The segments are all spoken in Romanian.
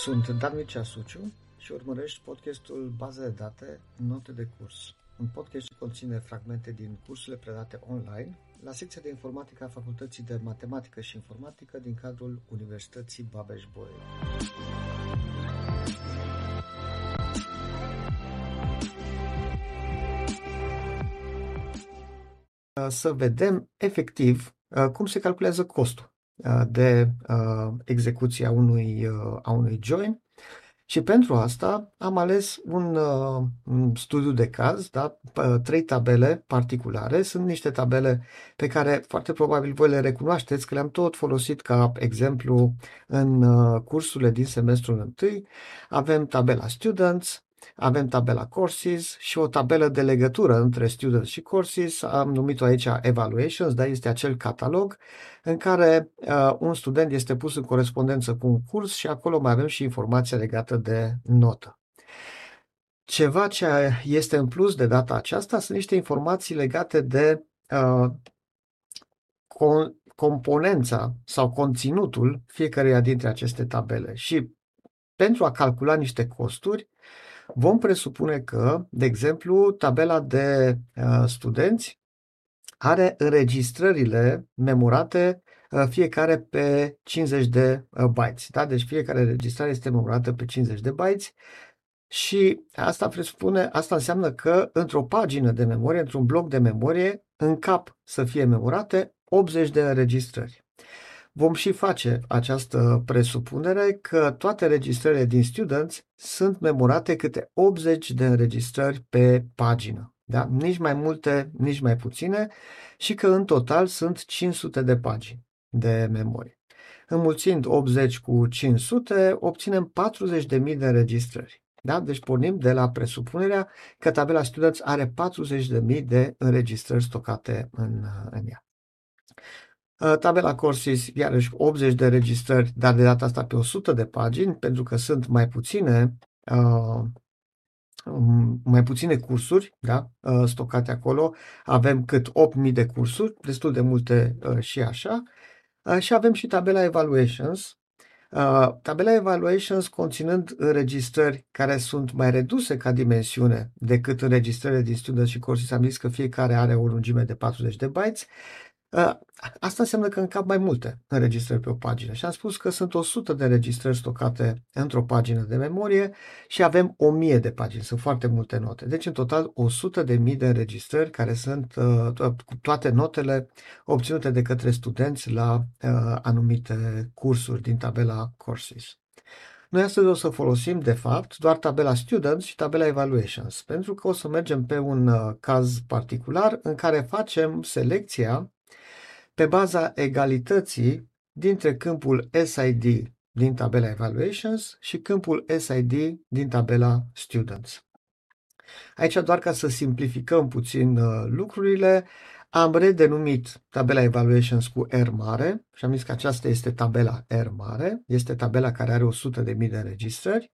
Sunt Dan Mircea Suciu și urmărești podcastul Baze de date, note de curs. Un podcast ce conține fragmente din cursurile predate online la secția de informatică a Facultății de Matematică și Informatică din cadrul Universității Babeș-Bolyai. Să vedem efectiv cum se calculează costul de execuție a unui, a unui join și pentru asta am ales un, un studiu de caz, da? trei tabele particulare. Sunt niște tabele pe care foarte probabil voi le recunoașteți, că le-am tot folosit ca exemplu în cursurile din semestrul întâi. Avem tabela Students, avem tabela Courses și o tabelă de legătură între Students și Courses. Am numit-o aici Evaluations, dar este acel catalog în care uh, un student este pus în corespondență cu un curs și acolo mai avem și informația legată de notă. Ceva ce este în plus de data aceasta sunt niște informații legate de uh, componența sau conținutul fiecăreia dintre aceste tabele. Și pentru a calcula niște costuri, vom presupune că, de exemplu, tabela de uh, studenți are înregistrările memorate uh, fiecare pe 50 de uh, bytes. Da? Deci fiecare înregistrare este memorată pe 50 de bytes și asta presupune, asta înseamnă că într-o pagină de memorie, într-un bloc de memorie, în cap să fie memorate 80 de înregistrări. Vom și face această presupunere că toate registrările din Students sunt memorate câte 80 de înregistrări pe pagină. Da? Nici mai multe, nici mai puține și că în total sunt 500 de pagini de memorie. Înmulțind 80 cu 500, obținem 40.000 de înregistrări. Da? Deci pornim de la presupunerea că tabela Students are 40.000 de înregistrări stocate în, în ea. Uh, tabela Courses, iarăși 80 de registrări, dar de data asta pe 100 de pagini, pentru că sunt mai puține uh, um, mai puține cursuri da, uh, stocate acolo. Avem cât 8.000 de cursuri, destul de multe și așa. Și avem și tabela Evaluations, Uh, tabela Evaluations conținând înregistrări care sunt mai reduse ca dimensiune decât înregistrările din Students și Courses, am zis că fiecare are o lungime de 40 de bytes Ă, asta înseamnă că încap mai multe înregistrări pe o pagină și am spus că sunt 100 de înregistrări stocate într-o pagină de memorie și avem 1000 de pagini, sunt foarte multe note. Deci în total 100 de mii de înregistrări care sunt uh, cu toate notele obținute de către studenți la uh, anumite cursuri din tabela Courses. Noi astăzi o să folosim, de fapt, doar tabela Students și tabela Evaluations, pentru că o să mergem pe un uh, caz particular în care facem selecția pe baza egalității dintre câmpul SID din tabela Evaluations și câmpul SID din tabela Students. Aici, doar ca să simplificăm puțin uh, lucrurile, am redenumit tabela Evaluations cu R mare și am zis că aceasta este tabela R mare, este tabela care are 100.000 de înregistrări,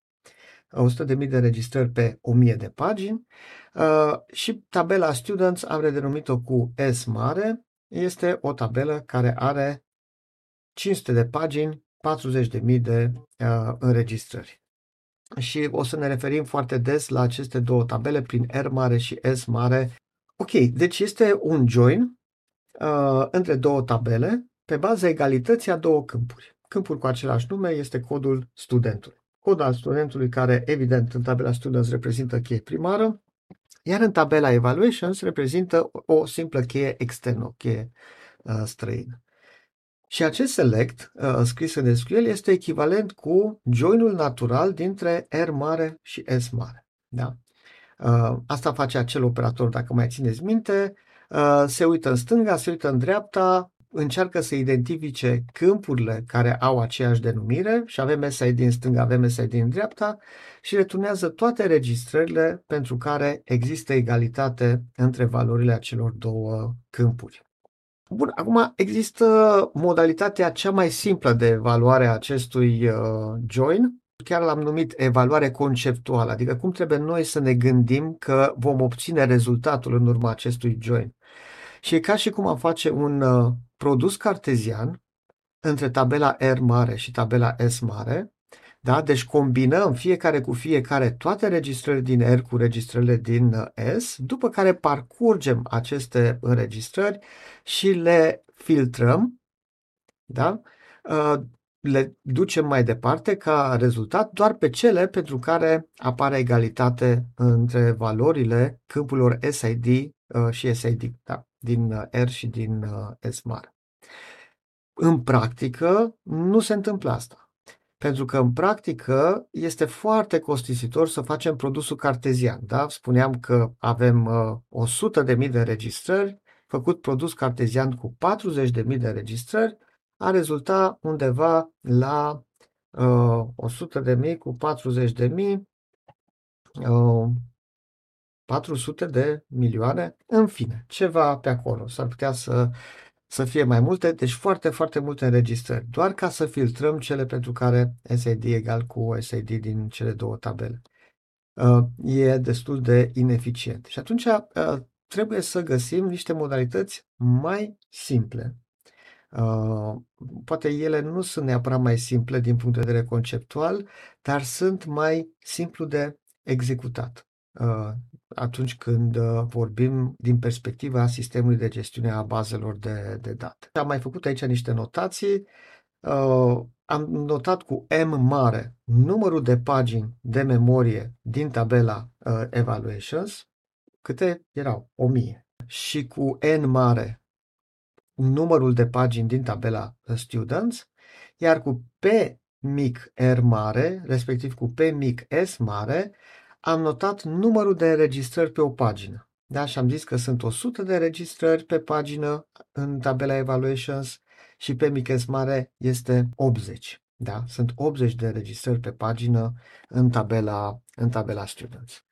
100.000 de înregistrări pe 1000 de pagini uh, și tabela Students am redenumit-o cu S mare este o tabelă care are 500 de pagini, 40.000 de uh, înregistrări. Și o să ne referim foarte des la aceste două tabele prin R mare și S mare. Ok, deci este un join uh, între două tabele pe baza egalității a două câmpuri. Câmpul cu același nume este codul studentului. Codul al studentului care, evident, în tabela Students reprezintă cheie primară iar în tabela Evaluations reprezintă o simplă cheie externă, o cheie uh, străină. Și acest select, uh, scris în SQL, este echivalent cu joinul natural dintre R mare și S mare. Da? Uh, asta face acel operator, dacă mai țineți minte, uh, se uită în stânga, se uită în dreapta, încearcă să identifice câmpurile care au aceeași denumire și avem SID din stânga, avem SID din dreapta și returnează toate registrările pentru care există egalitate între valorile acelor două câmpuri. Bun, acum există modalitatea cea mai simplă de evaluare a acestui uh, join, chiar l-am numit evaluare conceptuală, adică cum trebuie noi să ne gândim că vom obține rezultatul în urma acestui join. Și e ca și cum am face un uh, produs cartezian între tabela R mare și tabela S mare, Da? Deci combinăm fiecare cu fiecare toate registrările din R cu registrările din uh, S, după care parcurgem aceste înregistrări și le filtrăm, da? Uh, le ducem mai departe ca rezultat doar pe cele pentru care apare egalitate între valorile câmpurilor SID uh, și SID, da? Din R și din S mare. În practică nu se întâmplă asta. Pentru că în practică este foarte costisitor să facem produsul cartezian. Da? Spuneam că avem uh, 100.000 de înregistrări, făcut produs cartezian cu 40.000 de înregistrări, a rezulta undeva la uh, 100.000 cu 40.000, uh, 400 de milioane, în fine, ceva pe acolo. S-ar putea să să fie mai multe, deci foarte, foarte multe înregistrări, doar ca să filtrăm cele pentru care SID egal cu SID din cele două tabele. Uh, e destul de ineficient. Și atunci uh, trebuie să găsim niște modalități mai simple. Uh, poate ele nu sunt neapărat mai simple din punct de vedere conceptual, dar sunt mai simplu de executat atunci când uh, vorbim din perspectiva sistemului de gestiune a bazelor de, de date. Am mai făcut aici niște notații. Uh, am notat cu M mare numărul de pagini de memorie din tabela uh, Evaluations, câte erau? 1000. Și cu N mare numărul de pagini din tabela Students, iar cu P mic R mare, respectiv cu P mic S mare, am notat numărul de înregistrări pe o pagină. Da? Și am zis că sunt 100 de înregistrări pe pagină în tabela Evaluations și pe Miches Mare este 80. Da? Sunt 80 de înregistrări pe pagină în tabela, în tabela Students.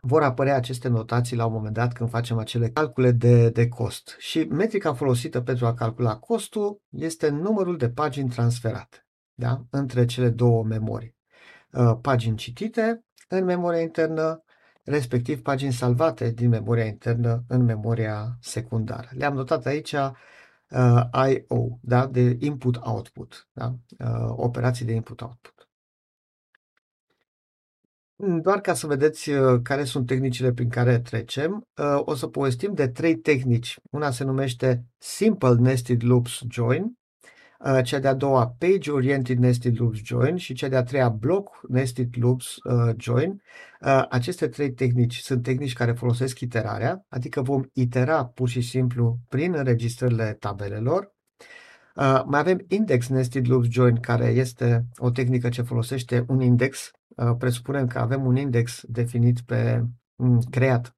Vor apărea aceste notații la un moment dat când facem acele calcule de, de cost. Și metrica folosită pentru a calcula costul este numărul de pagini transferate da? între cele două memorii. Uh, pagini citite în memoria internă, respectiv pagini salvate din memoria internă în memoria secundară. Le-am notat aici uh, I.O., da? de input-output, da? uh, operații de input-output. Doar ca să vedeți uh, care sunt tehnicile prin care trecem, uh, o să povestim de trei tehnici. Una se numește Simple Nested Loops Join, Uh, cea de-a doua Page Oriented Nested Loops Join și cea de-a treia Block Nested Loops uh, Join. Uh, aceste trei tehnici sunt tehnici care folosesc iterarea, adică vom itera pur și simplu prin înregistrările tabelelor. Uh, mai avem Index Nested Loops Join, care este o tehnică ce folosește un index. Uh, presupunem că avem un index definit pe um, creat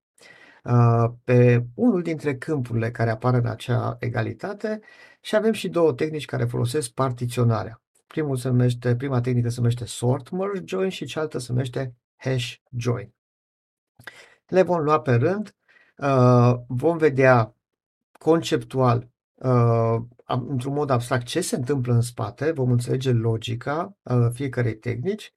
Uh, pe unul dintre câmpurile care apar în acea egalitate și avem și două tehnici care folosesc partiționarea. Primul se numește, prima tehnică se numește sort merge join și cealaltă se numește hash join. Le vom lua pe rând, uh, vom vedea conceptual uh, într-un mod abstract ce se întâmplă în spate, vom înțelege logica fiecarei tehnici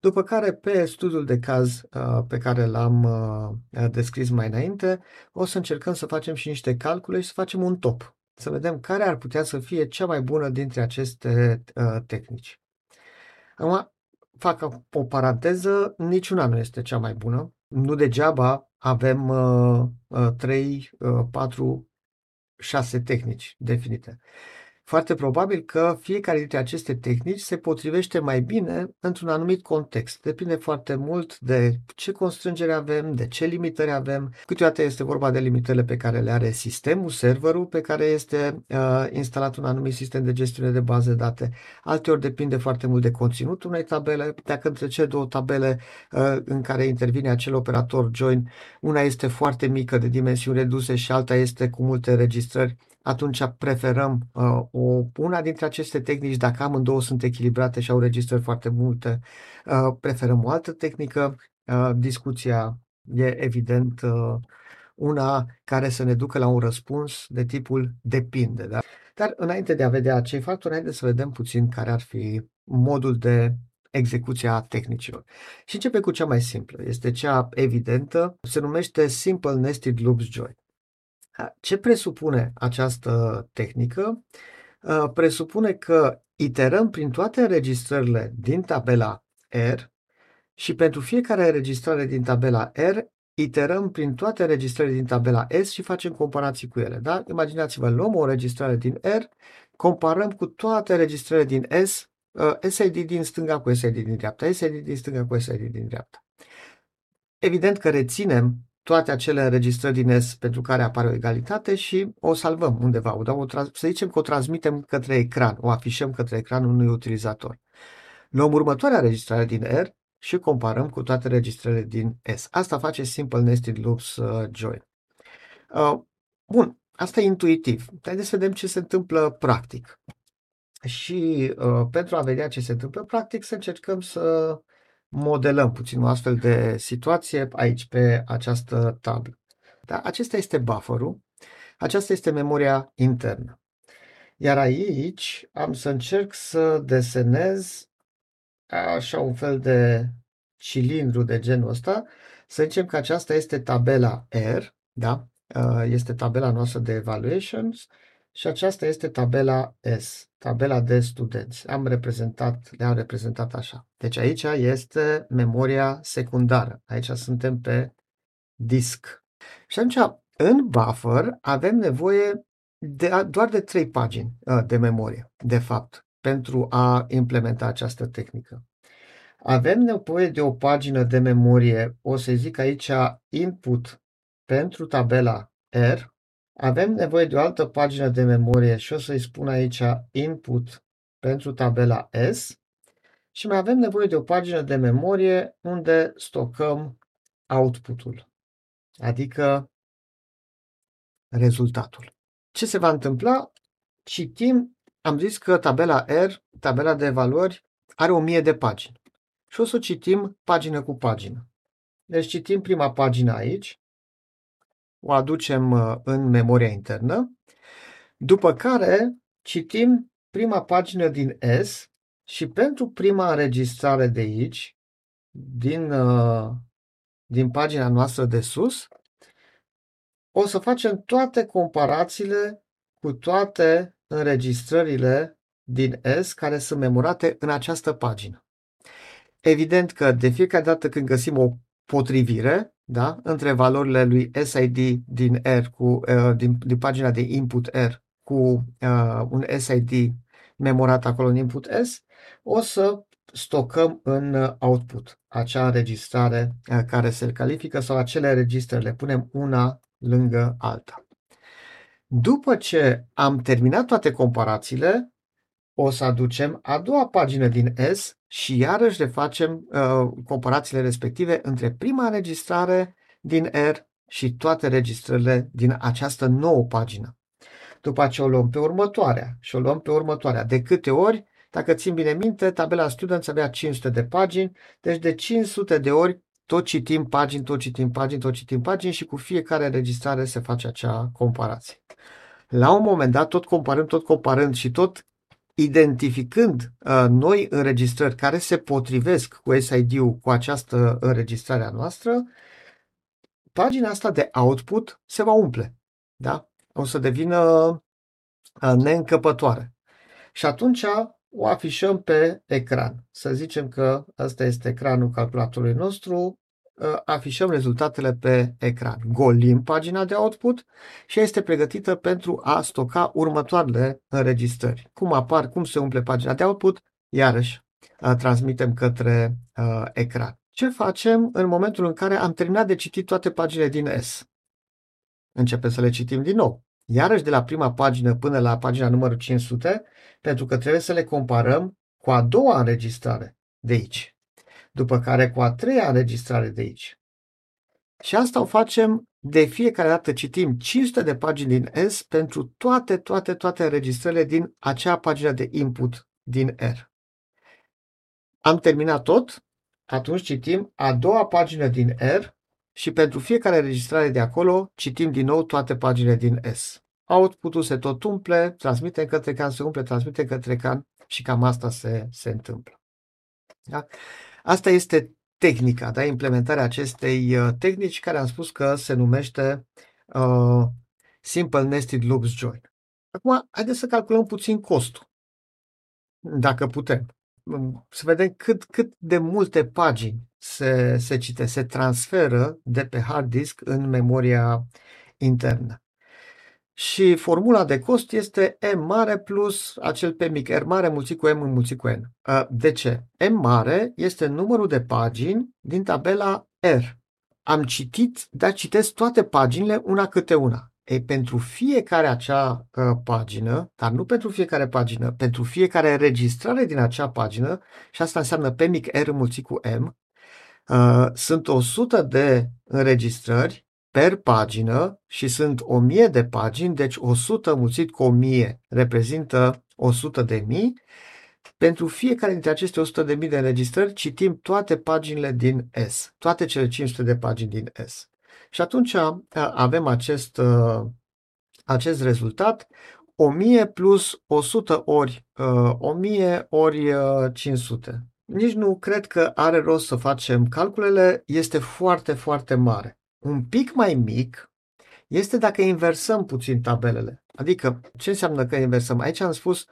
după care, pe studiul de caz uh, pe care l-am uh, descris mai înainte, o să încercăm să facem și niște calcule și să facem un top. Să vedem care ar putea să fie cea mai bună dintre aceste uh, tehnici. Acum, fac o paranteză, niciuna nu este cea mai bună. Nu degeaba avem uh, uh, 3, uh, 4, 6 tehnici definite. Foarte probabil că fiecare dintre aceste tehnici se potrivește mai bine într-un anumit context. Depinde foarte mult de ce constrângeri avem, de ce limitări avem. Câteodată este vorba de limitările pe care le are sistemul, serverul pe care este uh, instalat un anumit sistem de gestiune de baze de date. Alteori depinde foarte mult de conținutul unei tabele. Dacă între cele două tabele uh, în care intervine acel operator join, una este foarte mică de dimensiuni reduse și alta este cu multe registrări, atunci preferăm uh, o, una dintre aceste tehnici, dacă amândouă sunt echilibrate și au registrări foarte multe, uh, preferăm o altă tehnică. Uh, discuția e evident uh, una care să ne ducă la un răspuns de tipul depinde. Da? Dar înainte de a vedea cei factori, haideți să vedem puțin care ar fi modul de execuția tehnicilor. Și începe cu cea mai simplă. Este cea evidentă. Se numește Simple Nested Loops Join. Ce presupune această tehnică? Presupune că iterăm prin toate înregistrările din tabela R și pentru fiecare înregistrare din tabela R, iterăm prin toate înregistrările din tabela S și facem comparații cu ele. Da? Imaginați-vă, luăm o înregistrare din R, comparăm cu toate înregistrările din S, uh, SID din stânga cu SID din dreapta, SID din stânga cu SID din dreapta. Evident că reținem toate acele înregistrări din S pentru care apare o egalitate și o salvăm undeva. O, o, să zicem că o transmitem către ecran, o afișăm către ecranul unui utilizator. Luăm următoarea înregistrare din R și comparăm cu toate registrările din S. Asta face Simple Nested Loops uh, Join. Uh, bun, asta e intuitiv. Haideți să vedem ce se întâmplă practic. Și uh, pentru a vedea ce se întâmplă practic, să încercăm să modelăm puțin o astfel de situație aici pe această tablă. Da? Acesta este bufferul, aceasta este memoria internă. Iar aici am să încerc să desenez așa un fel de cilindru de genul ăsta. Să zicem că aceasta este tabela R, da? este tabela noastră de evaluations și aceasta este tabela S, tabela de studenți. Am reprezentat, le-am reprezentat așa. Deci aici este memoria secundară. Aici suntem pe disc. Și atunci, în buffer, avem nevoie de, doar de trei pagini uh, de memorie, de fapt, pentru a implementa această tehnică. Avem nevoie de o pagină de memorie, o să zic aici input pentru tabela R, avem nevoie de o altă pagină de memorie și o să-i spun aici input pentru tabela S și mai avem nevoie de o pagină de memorie unde stocăm output-ul, adică rezultatul. Ce se va întâmpla? Citim, am zis că tabela R, tabela de valori, are 1000 de pagini. Și o să citim pagină cu pagină. Deci citim prima pagină aici, o aducem uh, în memoria internă, după care citim prima pagină din S și pentru prima înregistrare de aici, din, uh, din pagina noastră de sus, o să facem toate comparațiile cu toate înregistrările din S care sunt memorate în această pagină. Evident că de fiecare dată când găsim o potrivire, da? între valorile lui SID din R cu, uh, din, din pagina de input R cu uh, un SID memorat acolo în input S, o să stocăm în output acea înregistrare uh, care se califică sau acele registre le punem una lângă alta. După ce am terminat toate comparațiile, o să aducem a doua pagină din S și iarăși refacem uh, comparațiile respective între prima înregistrare din R și toate registrările din această nouă pagină. După aceea o luăm pe următoarea și o luăm pe următoarea. De câte ori? Dacă țin bine minte, tabela Students avea 500 de pagini, deci de 500 de ori tot citim pagini, tot citim pagini, tot citim pagini și cu fiecare înregistrare se face acea comparație. La un moment dat, tot comparând, tot comparând și tot identificând uh, noi înregistrări care se potrivesc cu SID-ul cu această înregistrare a noastră, pagina asta de output se va umple. Da? O să devină uh, neîncăpătoare. Și atunci o afișăm pe ecran. Să zicem că ăsta este ecranul calculatorului nostru, uh, afișăm rezultatele pe ecran. Golim pagina de output și este pregătită pentru a stoca următoarele înregistrări. Cum apar, cum se umple pagina de output, iarăși uh, transmitem către uh, ecran. Ce facem în momentul în care am terminat de citit toate paginile din S? Începem să le citim din nou. Iarăși de la prima pagină până la pagina numărul 500, pentru că trebuie să le comparăm cu a doua înregistrare de aici, după care cu a treia înregistrare de aici. Și asta o facem de fiecare dată citim 500 de pagini din S pentru toate, toate, toate înregistrările din acea pagină de input din R. Am terminat tot, atunci citim a doua pagină din R și pentru fiecare înregistrare de acolo citim din nou toate paginile din S. Output-ul se tot umple, transmite către can, se umple, transmite către can și cam asta se, se întâmplă. Da? Asta este tehnica, da? implementarea acestei uh, tehnici care am spus că se numește uh, Simple Nested Loops Join. Acum, haideți să calculăm puțin costul. dacă putem. Să vedem cât, cât de multe pagini se, se cite, se transferă de pe hard disk în memoria internă. Și formula de cost este M mare plus acel P mic, R mare mulțit cu M înmulțit cu N. De ce? M mare este numărul de pagini din tabela R. Am citit, dar citesc toate paginile una câte una. Ei, pentru fiecare acea uh, pagină, dar nu pentru fiecare pagină, pentru fiecare înregistrare din acea pagină, și asta înseamnă P mic R mulțit cu M, uh, sunt 100 de înregistrări per pagină și sunt 1000 de pagini, deci 100 mulțit cu 1000 reprezintă 100 de mii. Pentru fiecare dintre aceste 100 de mii de înregistrări citim toate paginile din S, toate cele 500 de pagini din S. Și atunci avem acest, acest rezultat, 1000 plus 100 ori 1000 ori 500. Nici nu cred că are rost să facem calculele, este foarte, foarte mare. Un pic mai mic este dacă inversăm puțin tabelele. Adică, ce înseamnă că inversăm? Aici am spus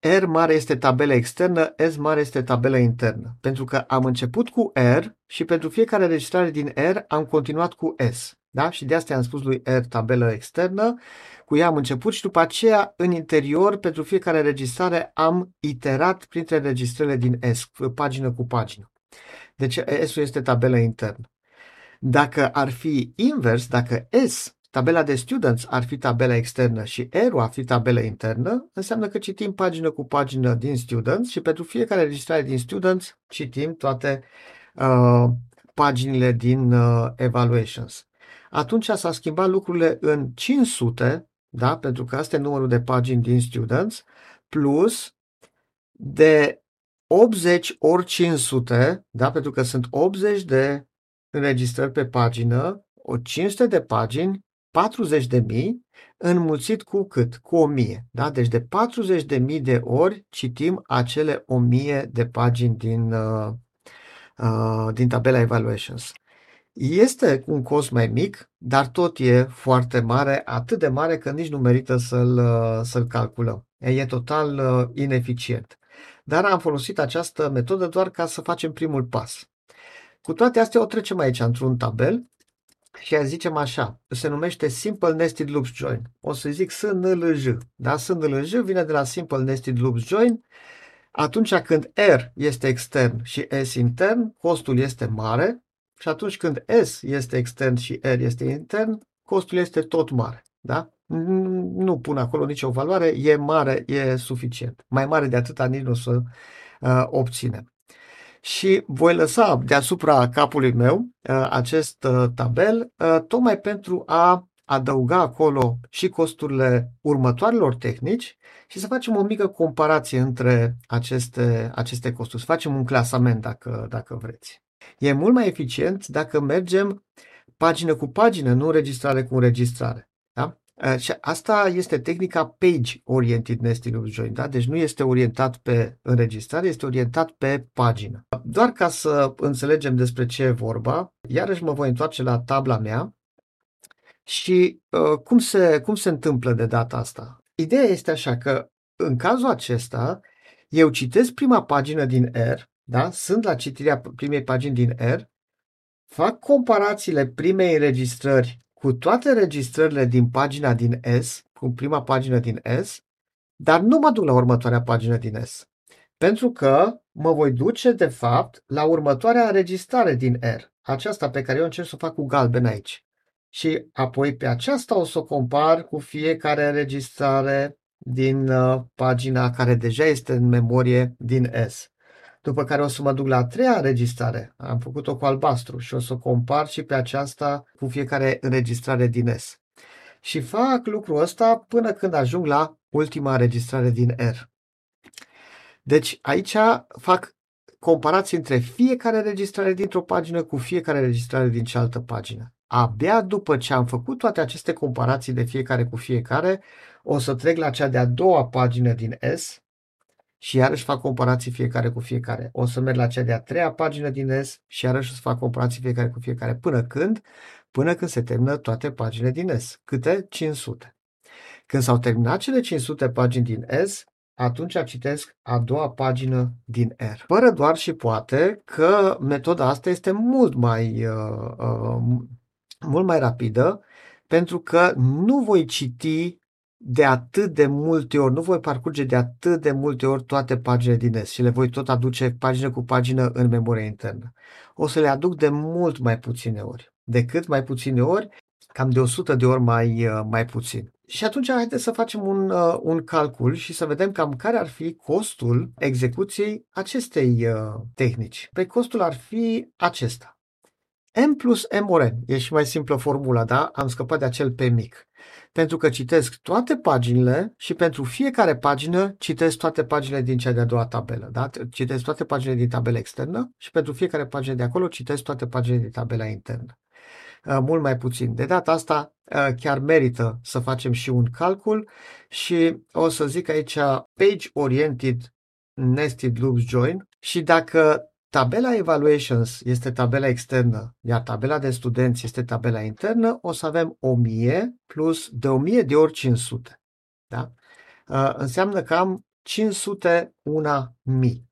R mare este tabelă externă, S mare este tabelă internă. Pentru că am început cu R și pentru fiecare registrare din R am continuat cu S. Da? Și de asta am spus lui R tabelă externă, cu ea am început și după aceea în interior pentru fiecare registrare am iterat printre registrările din S, pagină cu pagină. Deci S-ul este tabelă internă. Dacă ar fi invers, dacă S, tabela de students, ar fi tabela externă și R ar fi tabela internă, înseamnă că citim pagină cu pagină din students și pentru fiecare registrare din students citim toate uh, paginile din uh, evaluations. Atunci s-a schimbat lucrurile în 500, da? pentru că asta e numărul de pagini din students, plus de 80 ori 500, da? pentru că sunt 80 de înregistrări pe pagină, o 500 de pagini, 40 de mii, înmulțit cu cât? Cu 1000. Da? Deci de 40 de mii de ori citim acele 1000 de pagini din, uh, uh, din tabela Evaluations. Este un cost mai mic, dar tot e foarte mare, atât de mare că nici nu merită să-l, uh, să-l calculăm. E total uh, ineficient. Dar am folosit această metodă doar ca să facem primul pas. Cu toate astea o trecem aici într-un tabel și zicem așa, se numește Simple Nested Loops Join. O să zic SNLJ. Da? SNLJ vine de la Simple Nested Loops Join. Atunci când R este extern și S intern, costul este mare și atunci când S este extern și R este intern, costul este tot mare. Da? Nu pun acolo nicio valoare, e mare, e suficient. Mai mare de atâta nici nu o să uh, obținem și voi lăsa deasupra capului meu uh, acest uh, tabel uh, tocmai pentru a adăuga acolo și costurile următoarelor tehnici și să facem o mică comparație între aceste, aceste costuri, să facem un clasament dacă, dacă vreți. E mult mai eficient dacă mergem pagină cu pagină, nu înregistrare cu înregistrare. Da? Și asta este tehnica Page Oriented Nesting of Join, da? deci nu este orientat pe înregistrare, este orientat pe pagină. Doar ca să înțelegem despre ce e vorba, iarăși mă voi întoarce la tabla mea și uh, cum, se, cum se întâmplă de data asta? Ideea este așa că în cazul acesta eu citesc prima pagină din R, da? sunt la citirea primei pagini din R, fac comparațiile primei înregistrări cu toate registrările din pagina din S, cu prima pagină din S, dar nu mă duc la următoarea pagină din S. Pentru că mă voi duce, de fapt, la următoarea înregistrare din R, aceasta pe care eu încerc să o fac cu galben aici. Și apoi pe aceasta o să o compar cu fiecare înregistrare din uh, pagina care deja este în memorie din S după care o să mă duc la a treia înregistrare. Am făcut-o cu albastru și o să o compar și pe aceasta cu fiecare înregistrare din S. Și fac lucrul ăsta până când ajung la ultima înregistrare din R. Deci aici fac comparații între fiecare înregistrare dintr-o pagină cu fiecare înregistrare din cealaltă pagină. Abia după ce am făcut toate aceste comparații de fiecare cu fiecare, o să trec la cea de-a doua pagină din S, și iarăși fac comparații fiecare cu fiecare. O să merg la cea de-a treia pagină din S și iarăși să fac comparații fiecare cu fiecare. Până când? Până când se termină toate paginile din S. Câte? 500. Când s-au terminat cele 500 pagini din S, atunci citesc a doua pagină din R. Fără doar și poate că metoda asta este mult mai, uh, uh, mult mai rapidă pentru că nu voi citi de atât de multe ori, nu voi parcurge de atât de multe ori toate paginile din S și le voi tot aduce pagină cu pagină în memoria internă. O să le aduc de mult mai puține ori. De cât mai puține ori, cam de 100 de ori mai, uh, mai puțin. Și atunci haideți să facem un, uh, un calcul și să vedem cam care ar fi costul execuției acestei uh, tehnici. Pe costul ar fi acesta. M plus M ori N. E și mai simplă formula, da? Am scăpat de acel P mic. Pentru că citesc toate paginile și pentru fiecare pagină citesc toate paginile din cea de-a doua tabelă. Da? Citesc toate paginile din tabela externă și pentru fiecare pagină de acolo citesc toate paginile din tabela internă. Uh, mult mai puțin. De data asta uh, chiar merită să facem și un calcul și o să zic aici Page Oriented Nested Loops Join și dacă tabela Evaluations este tabela externă, iar tabela de studenți este tabela internă, o să avem 1000 plus de 1000 de ori 500. Da? Uh, înseamnă că am 501.000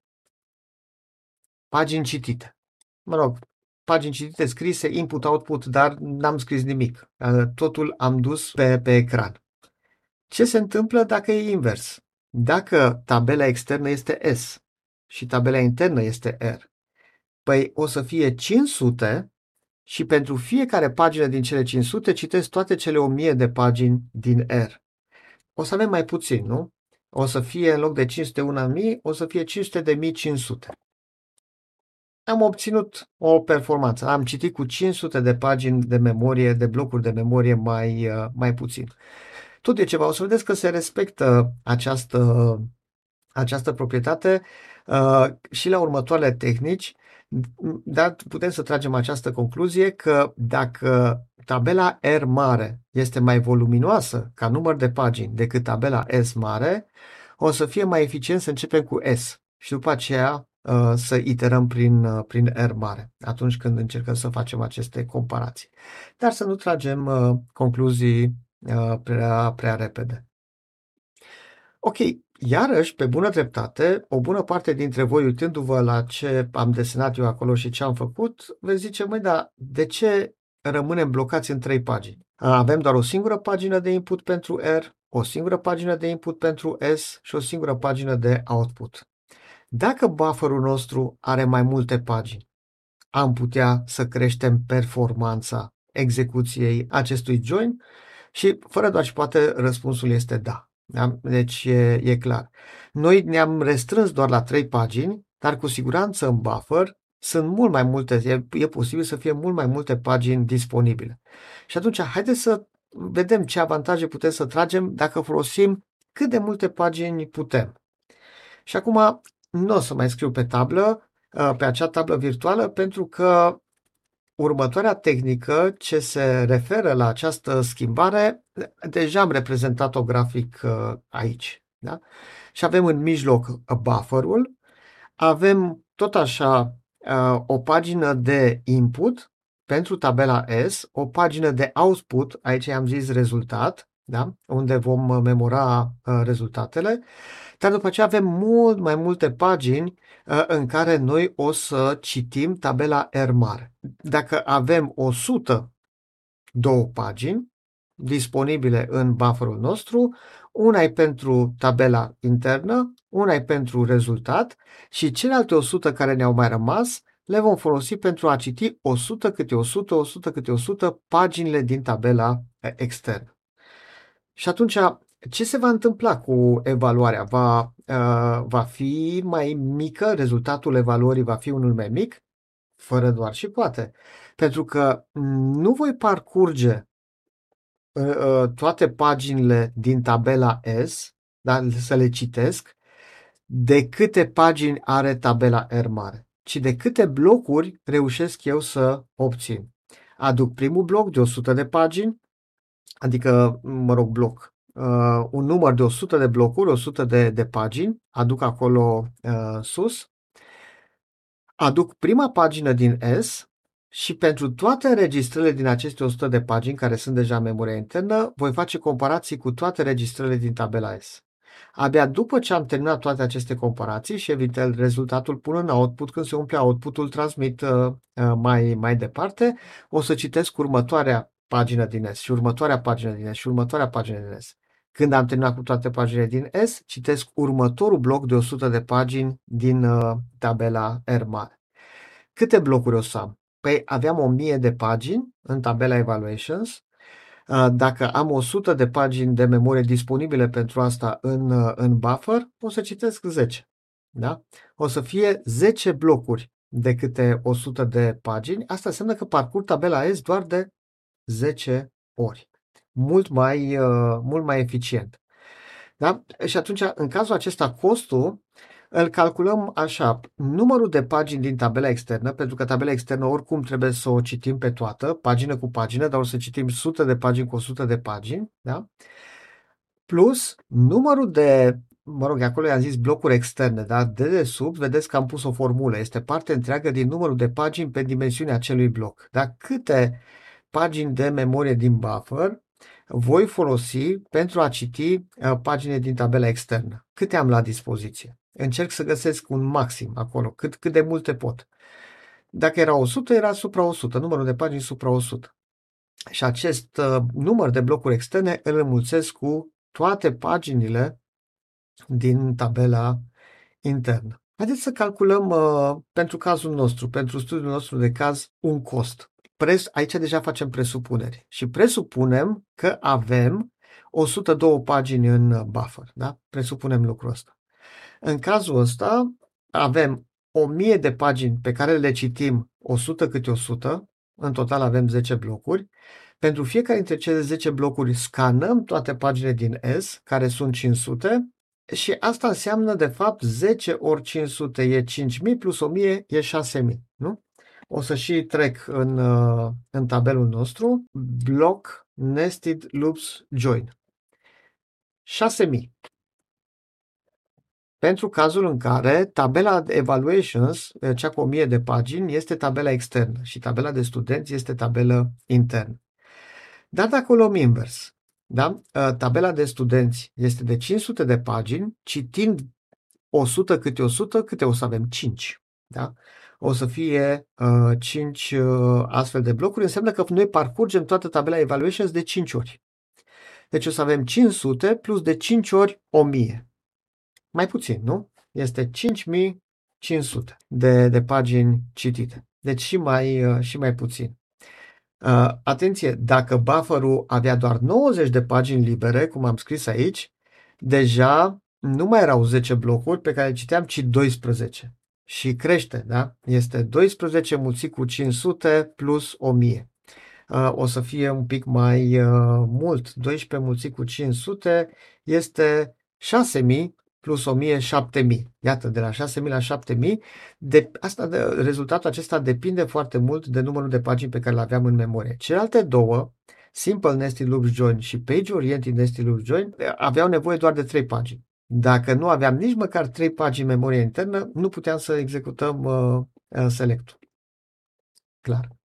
pagini citite. Mă rog, pagini citite scrise, input-output, dar n-am scris nimic. Totul am dus pe, pe ecran. Ce se întâmplă dacă e invers? Dacă tabela externă este S și tabela internă este R, păi o să fie 500 și pentru fiecare pagină din cele 500 citesc toate cele 1000 de pagini din R. O să avem mai puțin, nu? O să fie în loc de 501.000, o să fie 500.500 am obținut o performanță. Am citit cu 500 de pagini de memorie, de blocuri de memorie mai, uh, mai puțin. Tot e ceva. O să vedeți că se respectă această, această proprietate uh, și la următoarele tehnici, dar putem să tragem această concluzie că dacă tabela R mare este mai voluminoasă ca număr de pagini decât tabela S mare, o să fie mai eficient să începem cu S și după aceea Uh, să iterăm prin, uh, prin R mare atunci când încercăm să facem aceste comparații. Dar să nu tragem uh, concluzii prea, prea repede. Ok, iarăși, pe bună dreptate, o bună parte dintre voi, uitându-vă la ce am desenat eu acolo și ce am făcut, veți zice, măi, dar de ce rămânem blocați în trei pagini? Avem doar o singură pagină de input pentru R, o singură pagină de input pentru S și o singură pagină de output. Dacă bufferul nostru are mai multe pagini, am putea să creștem performanța execuției acestui join și fără doar și poate răspunsul este da. Da? Deci e, e clar. Noi ne-am restrâns doar la trei pagini, dar cu siguranță în buffer sunt mult mai multe, e, e posibil să fie mult mai multe pagini disponibile. Și atunci, haideți să vedem ce avantaje putem să tragem dacă folosim cât de multe pagini putem. Și acum nu o să mai scriu pe tablă, uh, pe acea tablă virtuală, pentru că următoarea tehnică ce se referă la această schimbare, deja am reprezentat-o grafic uh, aici. Da? Și avem în mijloc bufferul, avem tot așa uh, o pagină de input pentru tabela S, o pagină de output, aici am zis rezultat, da? unde vom memora rezultatele dar după aceea avem mult mai multe pagini uh, în care noi o să citim tabela R mare. Dacă avem 100 două pagini disponibile în bufferul nostru, una e pentru tabela internă, una e pentru rezultat și celelalte 100 care ne-au mai rămas le vom folosi pentru a citi 100 câte 100, 100 câte 100 paginile din tabela uh, externă. Și atunci ce se va întâmpla cu evaluarea? Va, uh, va fi mai mică? Rezultatul evaluării va fi unul mai mic? Fără doar și poate. Pentru că nu voi parcurge uh, uh, toate paginile din tabela S, dar să le citesc, de câte pagini are tabela R mare, ci de câte blocuri reușesc eu să obțin. Aduc primul bloc de 100 de pagini, adică, mă rog, bloc, uh, un număr de 100 de blocuri, 100 de, de pagini, aduc acolo uh, sus, aduc prima pagină din S și pentru toate registrările din aceste 100 de pagini, care sunt deja în memoria internă, voi face comparații cu toate registrările din tabela S. Abia după ce am terminat toate aceste comparații și evident rezultatul pun în output, când se umple outputul, transmit uh, uh, mai, mai departe, o să citesc următoarea pagină din S și următoarea pagină din S și următoarea pagină din S. Când am terminat cu toate paginile din S, citesc următorul bloc de 100 de pagini din uh, tabela R mare. Câte blocuri o să am? Păi aveam 1000 de pagini în tabela Evaluations. Uh, dacă am 100 de pagini de memorie disponibile pentru asta în, uh, în buffer, o să citesc 10. Da? O să fie 10 blocuri de câte 100 de pagini. Asta înseamnă că parcurg tabela S doar de 10 ori. Mult mai, uh, mult mai eficient. Da? Și atunci, în cazul acesta, costul îl calculăm așa, numărul de pagini din tabela externă, pentru că tabela externă oricum trebuie să o citim pe toată, pagină cu pagină, dar o să citim sute de pagini cu 100 de pagini, da? plus numărul de, mă rog, acolo i-am zis blocuri externe, da? de desubt, vedeți că am pus o formulă, este parte întreagă din numărul de pagini pe dimensiunea acelui bloc. Da? Câte pagini de memorie din buffer voi folosi pentru a citi uh, pagine din tabela externă. Câte am la dispoziție? Încerc să găsesc un maxim acolo, cât, cât de multe pot. Dacă era 100, era supra 100, numărul de pagini supra 100. Și acest uh, număr de blocuri externe îl înmulțesc cu toate paginile din tabela internă. Haideți să calculăm uh, pentru cazul nostru, pentru studiul nostru de caz, un cost. Pres, aici deja facem presupuneri și presupunem că avem 102 pagini în buffer. Da? Presupunem lucrul ăsta. În cazul ăsta avem 1000 de pagini pe care le citim 100 câte 100, în total avem 10 blocuri. Pentru fiecare dintre cele 10 blocuri scanăm toate paginile din S, care sunt 500, și asta înseamnă, de fapt, 10 ori 500 e 5000 plus 1000 e 6000. Nu? O să și trec în, uh, în tabelul nostru. Block Nested Loops Join. 6000 pentru cazul în care tabela de evaluations, eh, cea cu 1000 de pagini, este tabela externă și tabela de studenți este tabela internă. Dar dacă o luăm invers, da? Eh, tabela de studenți este de 500 de pagini, citind 100 câte 100, câte o să avem? 5. Da? O să fie uh, 5 uh, astfel de blocuri, înseamnă că noi parcurgem toată tabela evaluations de 5 ori. Deci o să avem 500 plus de 5 ori 1000. Mai puțin, nu? Este 5500 de, de pagini citite. Deci și mai, uh, și mai puțin. Uh, atenție, dacă bufferul avea doar 90 de pagini libere, cum am scris aici, deja nu mai erau 10 blocuri pe care le citeam, ci 12. Și crește, da? Este 12 mulțit cu 500 plus 1000. Uh, o să fie un pic mai uh, mult. 12 mulțit cu 500 este 6000 plus 1000, 7000. Iată, de la 6000 la 7000, de, asta de, rezultatul acesta depinde foarte mult de numărul de pagini pe care le aveam în memorie. Celelalte două, Simple Nested Loops Join și Page Oriented Nested Loops Join, aveau nevoie doar de 3 pagini. Dacă nu aveam nici măcar 3 pagini memorie internă, nu puteam să executăm uh, uh, selectul. Clar.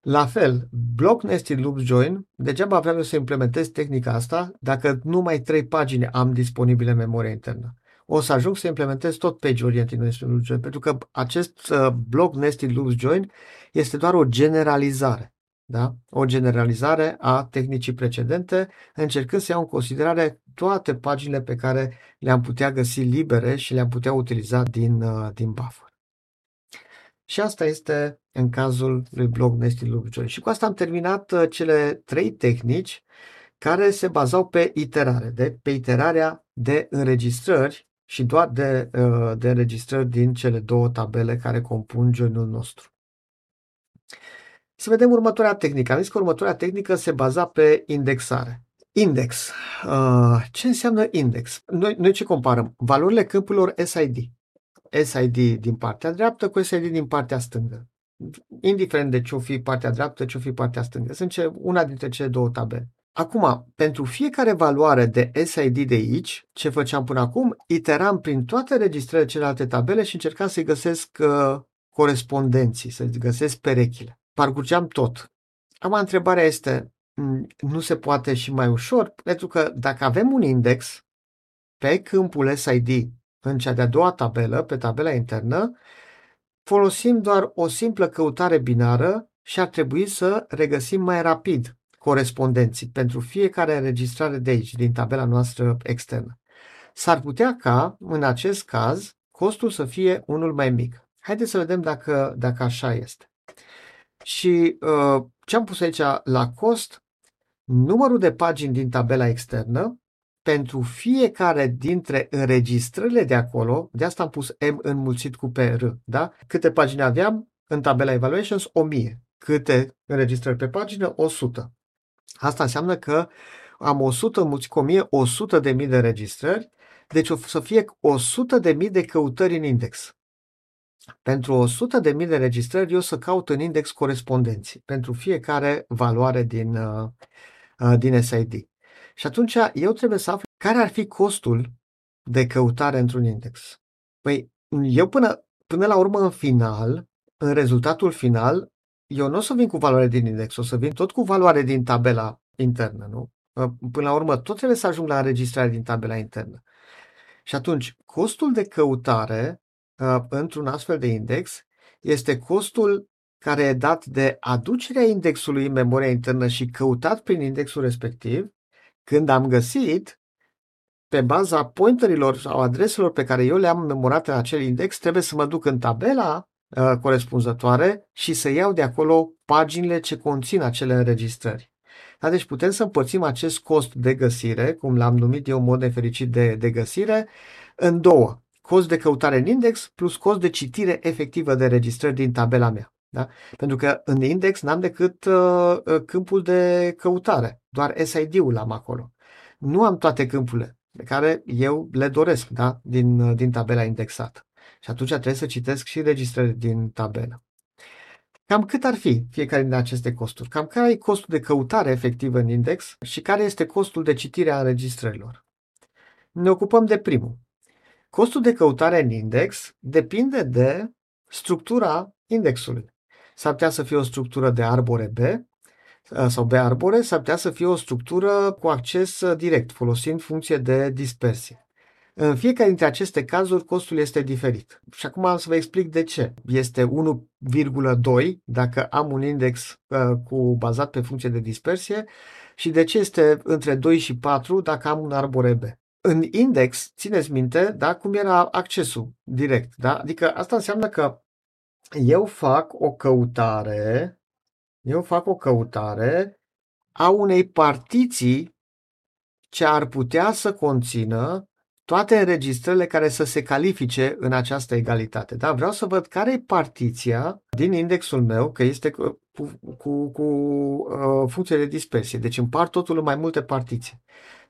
La fel, block nested loops join, degeaba vreau să implementez tehnica asta dacă numai trei pagini am disponibile în memoria internă. O să ajung să implementez tot page oriented nested loops join, pentru că acest uh, block nested loops join este doar o generalizare. Da? O generalizare a tehnicii precedente, încercând să iau în considerare toate paginile pe care le-am putea găsi libere și le-am putea utiliza din, uh, din buffer. Și asta este în cazul lui Block Nested Loop Join. Și cu asta am terminat uh, cele trei tehnici care se bazau pe iterare, de, pe iterarea de înregistrări și doar de, uh, de înregistrări din cele două tabele care compun joinul nostru. Să vedem următoarea tehnică. Am zis că următoarea tehnică se baza pe indexare. Index. Uh, ce înseamnă index? Noi, noi ce comparăm? Valorile câmpurilor SID. SID din partea dreaptă cu SID din partea stângă. Indiferent de ce o fi partea dreaptă, ce o fi partea stângă. Sunt ce, una dintre cele două tabele. Acum, pentru fiecare valoare de SID de aici, ce făceam până acum, iteram prin toate registrările celelalte tabele și încercam să-i găsesc uh, corespondenții, să-i găsesc perechile. Parcurgeam tot. Acum, întrebarea este, nu se poate și mai ușor? Pentru că dacă avem un index, pe câmpul SID în cea de-a doua tabelă, pe tabela internă, folosim doar o simplă căutare binară și ar trebui să regăsim mai rapid corespondenții pentru fiecare înregistrare de aici, din tabela noastră externă. S-ar putea ca, în acest caz, costul să fie unul mai mic. Haideți să vedem dacă, dacă așa este. Și uh, ce am pus aici la cost? Numărul de pagini din tabela externă pentru fiecare dintre înregistrările de acolo, de asta am pus M înmulțit cu PR, da? Câte pagini aveam în tabela Evaluations? 1000. Câte înregistrări pe pagină? 100. Asta înseamnă că am 100 înmulțit cu 1000, 100 de mii de înregistrări, deci o să fie 100 de mii de căutări în index. Pentru 100 de mii de înregistrări, eu să caut în index corespondenții pentru fiecare valoare din, uh, uh din SID. Și atunci eu trebuie să aflu care ar fi costul de căutare într-un index. Păi, eu până, până la urmă, în final, în rezultatul final, eu nu o să vin cu valoare din index, o să vin tot cu valoare din tabela internă, nu? Până la urmă, tot trebuie să ajung la înregistrare din tabela internă. Și atunci, costul de căutare uh, într-un astfel de index este costul care e dat de aducerea indexului în memoria internă și căutat prin indexul respectiv când am găsit, pe baza pointerilor sau adreselor pe care eu le-am memorat în acel index, trebuie să mă duc în tabela uh, corespunzătoare și să iau de acolo paginile ce conțin acele înregistrări. Da, deci putem să împărțim acest cost de găsire, cum l-am numit eu în mod nefericit de, de găsire, în două. Cost de căutare în index plus cost de citire efectivă de registrări din tabela mea. Da? Pentru că în index n-am decât uh, uh câmpul de căutare, doar SID-ul am acolo. Nu am toate câmpurile pe care eu le doresc da? din, uh, din tabela indexată. Și atunci trebuie să citesc și registrări din tabelă. Cam cât ar fi fiecare din aceste costuri? Cam care e costul de căutare efectivă în index și care este costul de citire a înregistrărilor? Ne ocupăm de primul. Costul de căutare în index depinde de structura indexului. S-ar putea să fie o structură de arbore B uh, sau B arbore, s-ar putea să fie o structură cu acces uh, direct, folosind funcție de dispersie. În fiecare dintre aceste cazuri, costul este diferit. Și acum am să vă explic de ce. Este 1,2 dacă am un index uh, cu bazat pe funcție de dispersie și de ce este între 2 și 4 dacă am un arbore B. În index, țineți minte, da, cum era accesul direct. Da? Adică asta înseamnă că eu fac o căutare, eu fac o căutare a unei partiții ce ar putea să conțină toate înregistrările care să se califice în această egalitate. Da? Vreau să văd care e partiția din indexul meu, că este cu, cu, cu uh, funcție de dispersie. Deci împart totul în mai multe partiții.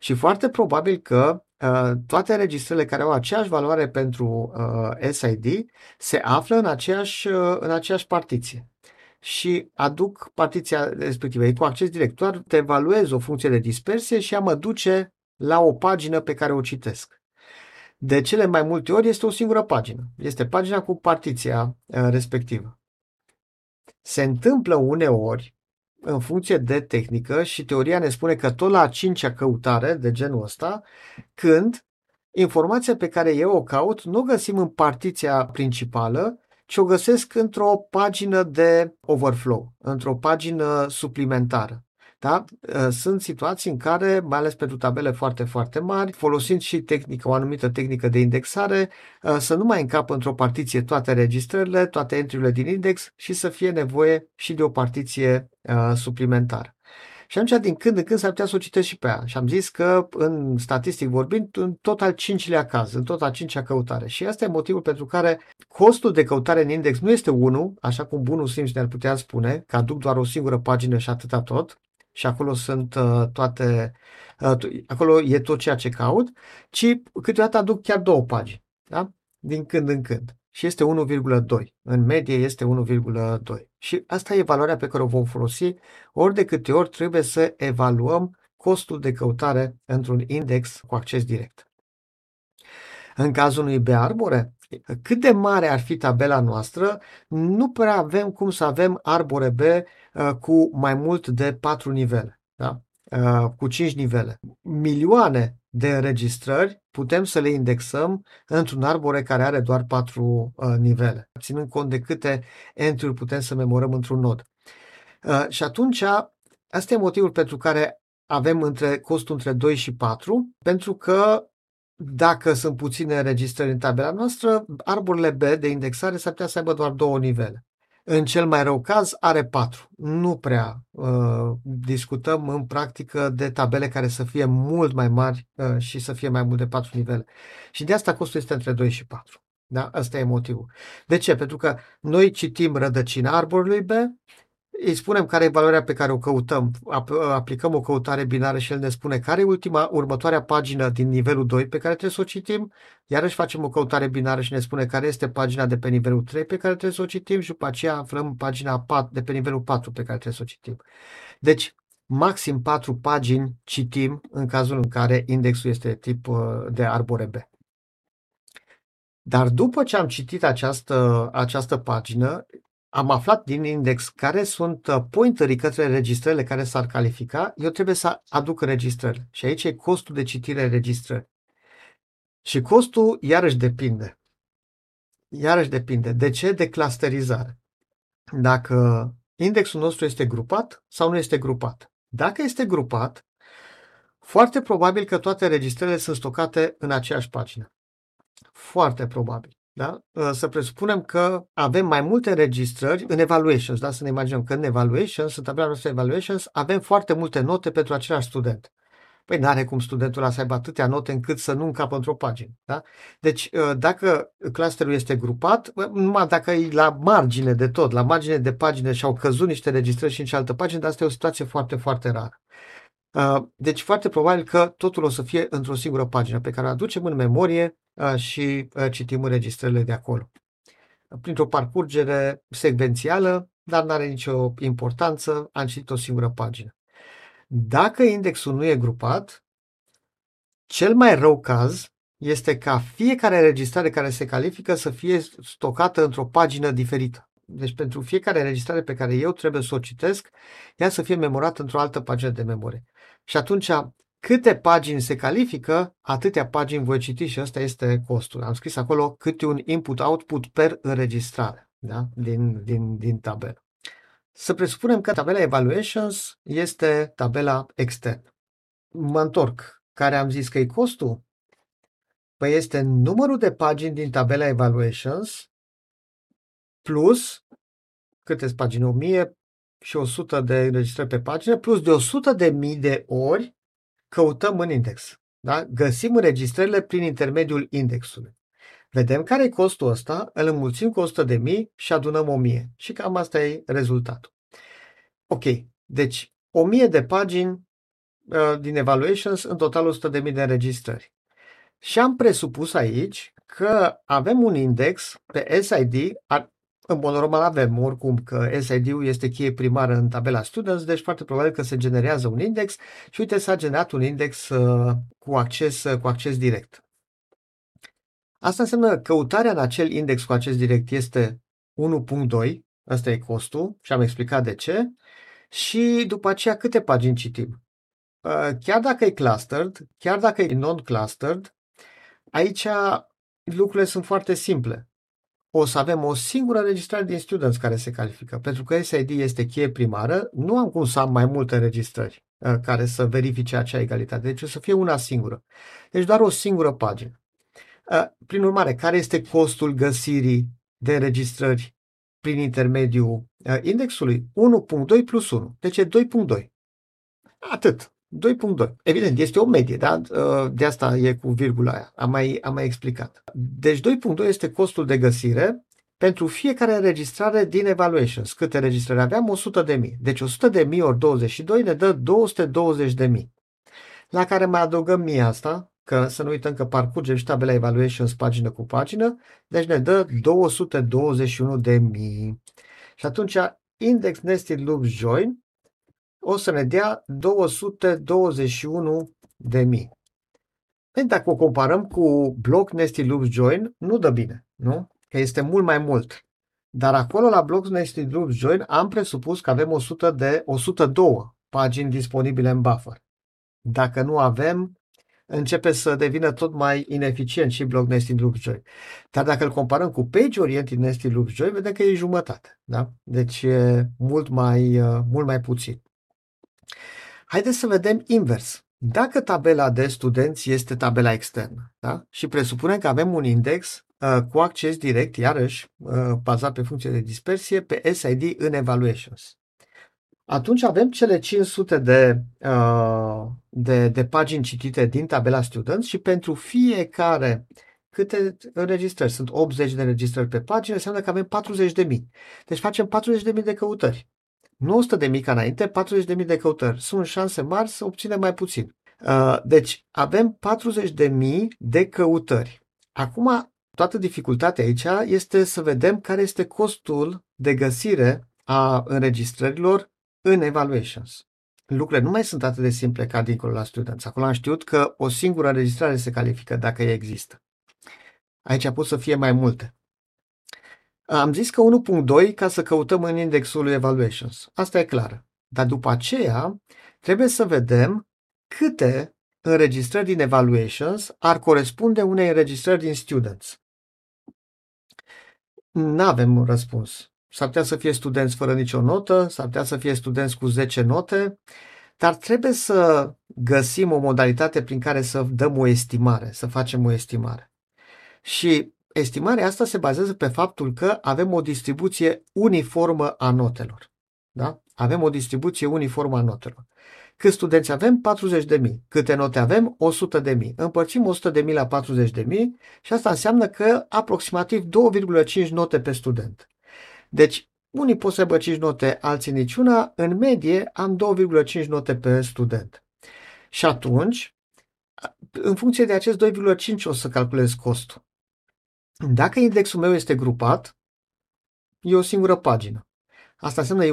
Și foarte probabil că uh, toate înregistrările care au aceeași valoare pentru uh, SID se află în aceeași, uh, în aceeași partiție și aduc partiția respectivă. E cu acces direct. Doar te evaluez o funcție de dispersie și ea mă duce la o pagină pe care o citesc. De cele mai multe ori este o singură pagină. Este pagina cu partiția uh, respectivă. Se întâmplă uneori, în funcție de tehnică, și teoria ne spune că tot la a cincea căutare de genul ăsta, când informația pe care eu o caut nu o găsim în partiția principală, ci o găsesc într-o pagină de overflow, într-o pagină suplimentară. Da? Ă, sunt situații în care, mai ales pentru tabele foarte, foarte mari, folosind și tehnică, o anumită tehnică de indexare, ă, să nu mai încapă într-o partiție toate registrările, toate entry din index și să fie nevoie și de o partiție ă, suplimentară. Și atunci, din când în când, s-ar putea să o citesc și pe ea. Și am zis că, în statistic vorbind, în tot al cincilea caz, în tot al cincea căutare. Și asta e motivul pentru care costul de căutare în index nu este 1, așa cum bunul simț ne-ar putea spune, că aduc doar o singură pagină și atâta tot, și acolo sunt uh, toate, uh, acolo e tot ceea ce caut, ci câteodată aduc chiar două pagini, da? din când în când. Și este 1,2. În medie este 1,2. Și asta e valoarea pe care o vom folosi ori de câte ori trebuie să evaluăm costul de căutare într-un index cu acces direct. În cazul unui B arbore, cât de mare ar fi tabela noastră, nu prea avem cum să avem arbore B uh, cu mai mult de 4 nivele, da? Uh, cu 5 nivele. Milioane de înregistrări putem să le indexăm într-un arbore care are doar patru uh, nivele, ținând cont de câte entry putem să memorăm într-un nod. Uh, și atunci, asta e motivul pentru care avem între costul între 2 și 4, pentru că dacă sunt puține înregistrări în tabela noastră, arborele B de indexare s-ar putea să aibă doar două nivele. În cel mai rău caz are patru. Nu prea uh, discutăm în practică de tabele care să fie mult mai mari uh, și să fie mai mult de patru nivele. Și de asta costul este între 2 și 4. Da? Asta e motivul. De ce? Pentru că noi citim rădăcina arborului B, îi spunem care e valoarea pe care o căutăm, aplicăm o căutare binară și el ne spune care e ultima, următoarea pagină din nivelul 2 pe care trebuie să o citim, iarăși facem o căutare binară și ne spune care este pagina de pe nivelul 3 pe care trebuie să o citim și după aceea aflăm pagina 4, de pe nivelul 4 pe care trebuie să o citim. Deci, maxim 4 pagini citim în cazul în care indexul este tip uh, de arbore B. Dar după ce am citit această, această pagină, am aflat din index care sunt uh, pointerii către registrările care s-ar califica, eu trebuie să aduc registrări. Și aici e costul de citire registrări. Și costul iarăși depinde. Iarăși depinde. De ce? De clusterizare. Dacă indexul nostru este grupat sau nu este grupat. Dacă este grupat, foarte probabil că toate registrările sunt stocate în aceeași pagină. Foarte probabil. Da? Ă, să presupunem că avem mai multe înregistrări în evaluations. Da? Să ne imaginăm că în evaluations, în tabela noastră evaluations, avem foarte multe note pentru același student. Păi nu are cum studentul ăla să aibă atâtea note încât să nu încapă într-o pagină. Da? Deci, ă, dacă clusterul este grupat, numai dacă e la margine de tot, la margine de pagină și au căzut niște registrări și în cealaltă pagină, dar asta e o situație foarte, foarte rară. Ă, deci, foarte probabil că totul o să fie într-o singură pagină pe care o aducem în memorie și citim înregistrările de acolo. Printr-o parcurgere secvențială, dar nu are nicio importanță, am citit o singură pagină. Dacă indexul nu e grupat, cel mai rău caz este ca fiecare înregistrare care se califică să fie stocată într-o pagină diferită. Deci pentru fiecare înregistrare pe care eu trebuie să o citesc, ea să fie memorată într-o altă pagină de memorie. Și atunci câte pagini se califică, atâtea pagini voi citi și ăsta este costul. Am scris acolo câte un input-output per înregistrare da? din, din, din tabelă. Să presupunem că tabela Evaluations este tabela externă. Mă întorc. Care am zis că e costul? Păi este numărul de pagini din tabela Evaluations plus câte pagini? 1000 și 100 de înregistrări pe pagină plus de 100 de mii de ori căutăm în index. Da? Găsim înregistrările prin intermediul indexului. Vedem care e costul ăsta, îl înmulțim cu 100 de mii și adunăm 1000. Și cam asta e rezultatul. Ok, deci 1000 de pagini uh, din evaluations, în total 100 de mii de înregistrări. Și am presupus aici că avem un index pe SID, în mod normal avem oricum că SID-ul este cheie primară în tabela Students, deci foarte probabil că se generează un index și uite s-a generat un index uh, cu acces, uh, cu acces direct. Asta înseamnă că căutarea în acel index cu acces direct este 1.2, ăsta e costul și am explicat de ce, și după aceea câte pagini citim. Uh, chiar dacă e clustered, chiar dacă e non-clustered, aici lucrurile sunt foarte simple o să avem o singură înregistrare din students care se califică. Pentru că SID este cheie primară, nu am cum să am mai multe înregistrări uh, care să verifice acea egalitate. Deci o să fie una singură. Deci doar o singură pagină. Uh, prin urmare, care este costul găsirii de înregistrări prin intermediul uh, indexului? 1.2 plus 1. Deci e 2.2. Atât. 2.2. Evident, este o medie, da? Uh, de asta e cu virgula aia. Am mai, am mai explicat. Deci 2.2 este costul de găsire pentru fiecare înregistrare din evaluations. Câte înregistrări aveam? 100 de mii. Deci 100 de mii ori 22 ne dă 220 de mii. La care mai adăugăm mie asta, că să nu uităm că parcurgem și tabela evaluations pagină cu pagină, deci ne dă 221 de mii. Și atunci index nested loops join o să ne dea 221 de mii. Păi dacă o comparăm cu block nested loops join, nu dă bine, nu? Că este mult mai mult. Dar acolo la block nested loops join am presupus că avem 100 de 102 pagini disponibile în buffer. Dacă nu avem, începe să devină tot mai ineficient și block nesting Loopjoy. Dar dacă îl comparăm cu page oriented nesting Loopjoy, vedem că e jumătate. Da? Deci e mult mai, uh, mult mai puțin. Haideți să vedem invers. Dacă tabela de studenți este tabela externă da? și presupunem că avem un index uh, cu acces direct, iarăși uh, bazat pe funcție de dispersie, pe SID în evaluations. Atunci avem cele 500 de, uh, de, de pagini citite din tabela students și pentru fiecare câte înregistrări, sunt 80 de înregistrări pe pagină, înseamnă că avem 40.000. Deci facem 40.000 de căutări. Nu 100 de mii ca înainte, 40 de mii de căutări. Sunt șanse mari să obținem mai puțin. Uh, deci avem 40 de mii de căutări. Acum, toată dificultatea aici este să vedem care este costul de găsire a înregistrărilor în evaluations. Lucrurile nu mai sunt atât de simple ca dincolo la students. Acolo am știut că o singură înregistrare se califică dacă ea există. Aici pot să fie mai multe. Am zis că 1.2 ca să căutăm în indexul evaluations. Asta e clar. Dar după aceea trebuie să vedem câte înregistrări din evaluations ar corespunde unei înregistrări din students. Nu avem un răspuns. S-ar putea să fie studenți fără nicio notă, s-ar putea să fie studenți cu 10 note, dar trebuie să găsim o modalitate prin care să dăm o estimare, să facem o estimare. Și estimarea asta se bazează pe faptul că avem o distribuție uniformă a notelor. Da? Avem o distribuție uniformă a notelor. Câți studenți avem? 40.000. Câte note avem? 100.000. Împărțim 100.000 la 40.000 și asta înseamnă că aproximativ 2,5 note pe student. Deci, unii pot să aibă 5 note, alții niciuna. În medie am 2,5 note pe student. Și atunci, în funcție de acest 2,5 o să calculez costul. Dacă indexul meu este grupat, e o singură pagină. Asta înseamnă e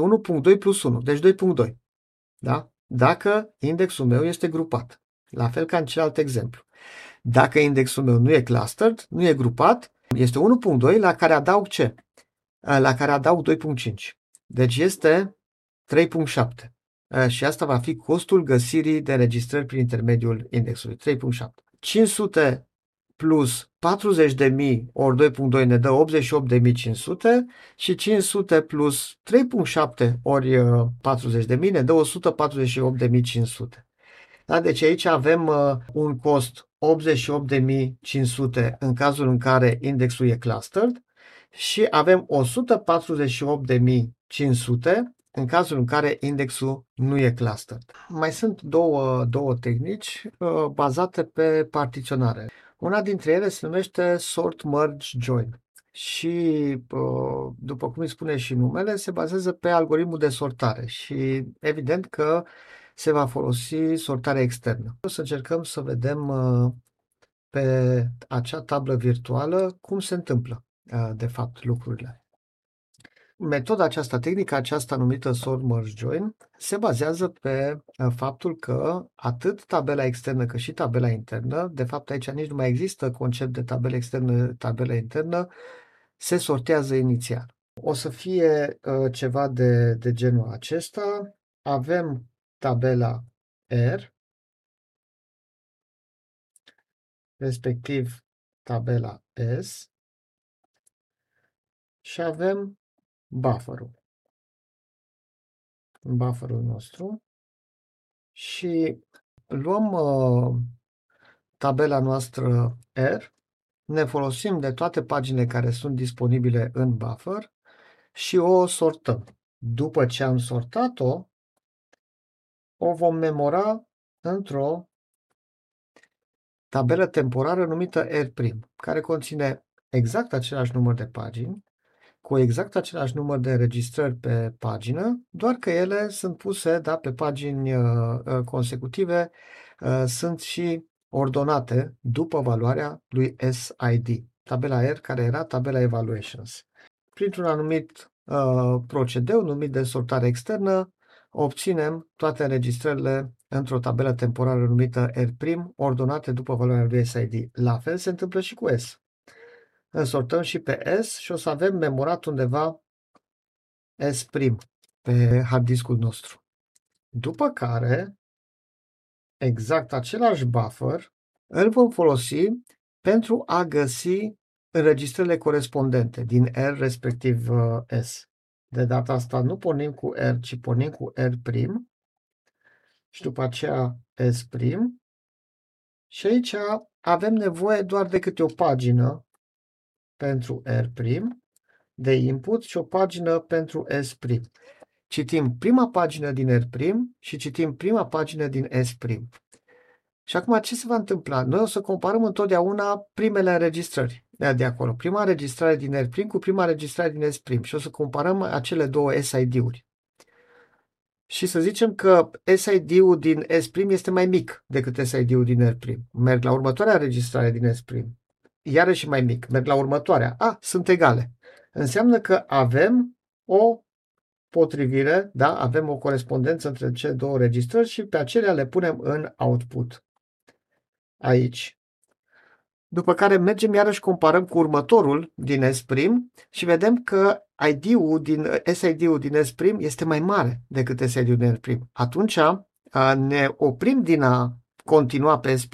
1.2 plus 1, deci 2.2. Da? Dacă indexul meu este grupat. La fel ca în celălalt exemplu. Dacă indexul meu nu e clustered, nu e grupat, este 1.2 la care adaug ce? La care adaug 2.5. Deci este 3.7. Și asta va fi costul găsirii de înregistrări prin intermediul indexului. 3.7. 500 plus 40.000 ori 2.2 ne dă 88.500 și 500 plus 3.7 ori 40.000 uh, ne dă 148.500. Da? Deci aici avem uh, un cost 88.500 în cazul în care indexul e clustered și avem 148.500 în cazul în care indexul nu e clustered. Mai sunt două, două tehnici uh, bazate pe partiționare. Una dintre ele se numește sort merge join și, după cum îi spune și numele, se bazează pe algoritmul de sortare și evident că se va folosi sortarea externă. O să încercăm să vedem pe acea tablă virtuală cum se întâmplă de fapt lucrurile. Metoda aceasta, tehnica aceasta numită sort merge join, se bazează pe uh, faptul că atât tabela externă cât și tabela internă, de fapt aici nici nu mai există concept de tabelă externă, tabelă internă, se sortează inițial. O să fie uh, ceva de, de genul acesta. Avem tabela R, respectiv tabela S, și avem bufferul. Bufferul nostru și luăm uh, tabela noastră R, ne folosim de toate paginile care sunt disponibile în buffer și o sortăm. După ce am sortat-o, o vom memora într-o tabelă temporară numită R', care conține exact același număr de pagini, cu exact același număr de înregistrări pe pagină, doar că ele sunt puse da, pe pagini uh, uh consecutive, uh, sunt și ordonate după valoarea lui SID, tabela R care era tabela Evaluations. Printr-un anumit uh, procedeu numit de sortare externă, obținem toate înregistrările într-o tabelă temporară numită R', ordonate după valoarea lui SID. La fel se întâmplă și cu S însortăm și pe S și o să avem memorat undeva S' pe hard discul nostru. După care, exact același buffer îl vom folosi pentru a găsi înregistrările corespondente din R respectiv uh, S. De data asta nu pornim cu R, ci pornim cu R' și după aceea S'. Și aici avem nevoie doar de câte o pagină pentru R' de input și o pagină pentru S'. Citim prima pagină din R' și citim prima pagină din S'. Și acum ce se va întâmpla? Noi o să comparăm întotdeauna primele înregistrări de acolo. Prima înregistrare din R' cu prima înregistrare din S' și o să comparăm acele două SID-uri. Și să zicem că SID-ul din S' este mai mic decât SID-ul din R'. Merg la următoarea înregistrare din S'. Iarăși mai mic. Merg la următoarea. A, sunt egale. Înseamnă că avem o potrivire, da? avem o corespondență între cele două înregistrări și pe acelea le punem în output aici. După care mergem iarăși comparăm cu următorul din S' și vedem că ID-ul din, SID-ul din S' este mai mare decât SID-ul din R'. Atunci ne oprim din a continua pe S'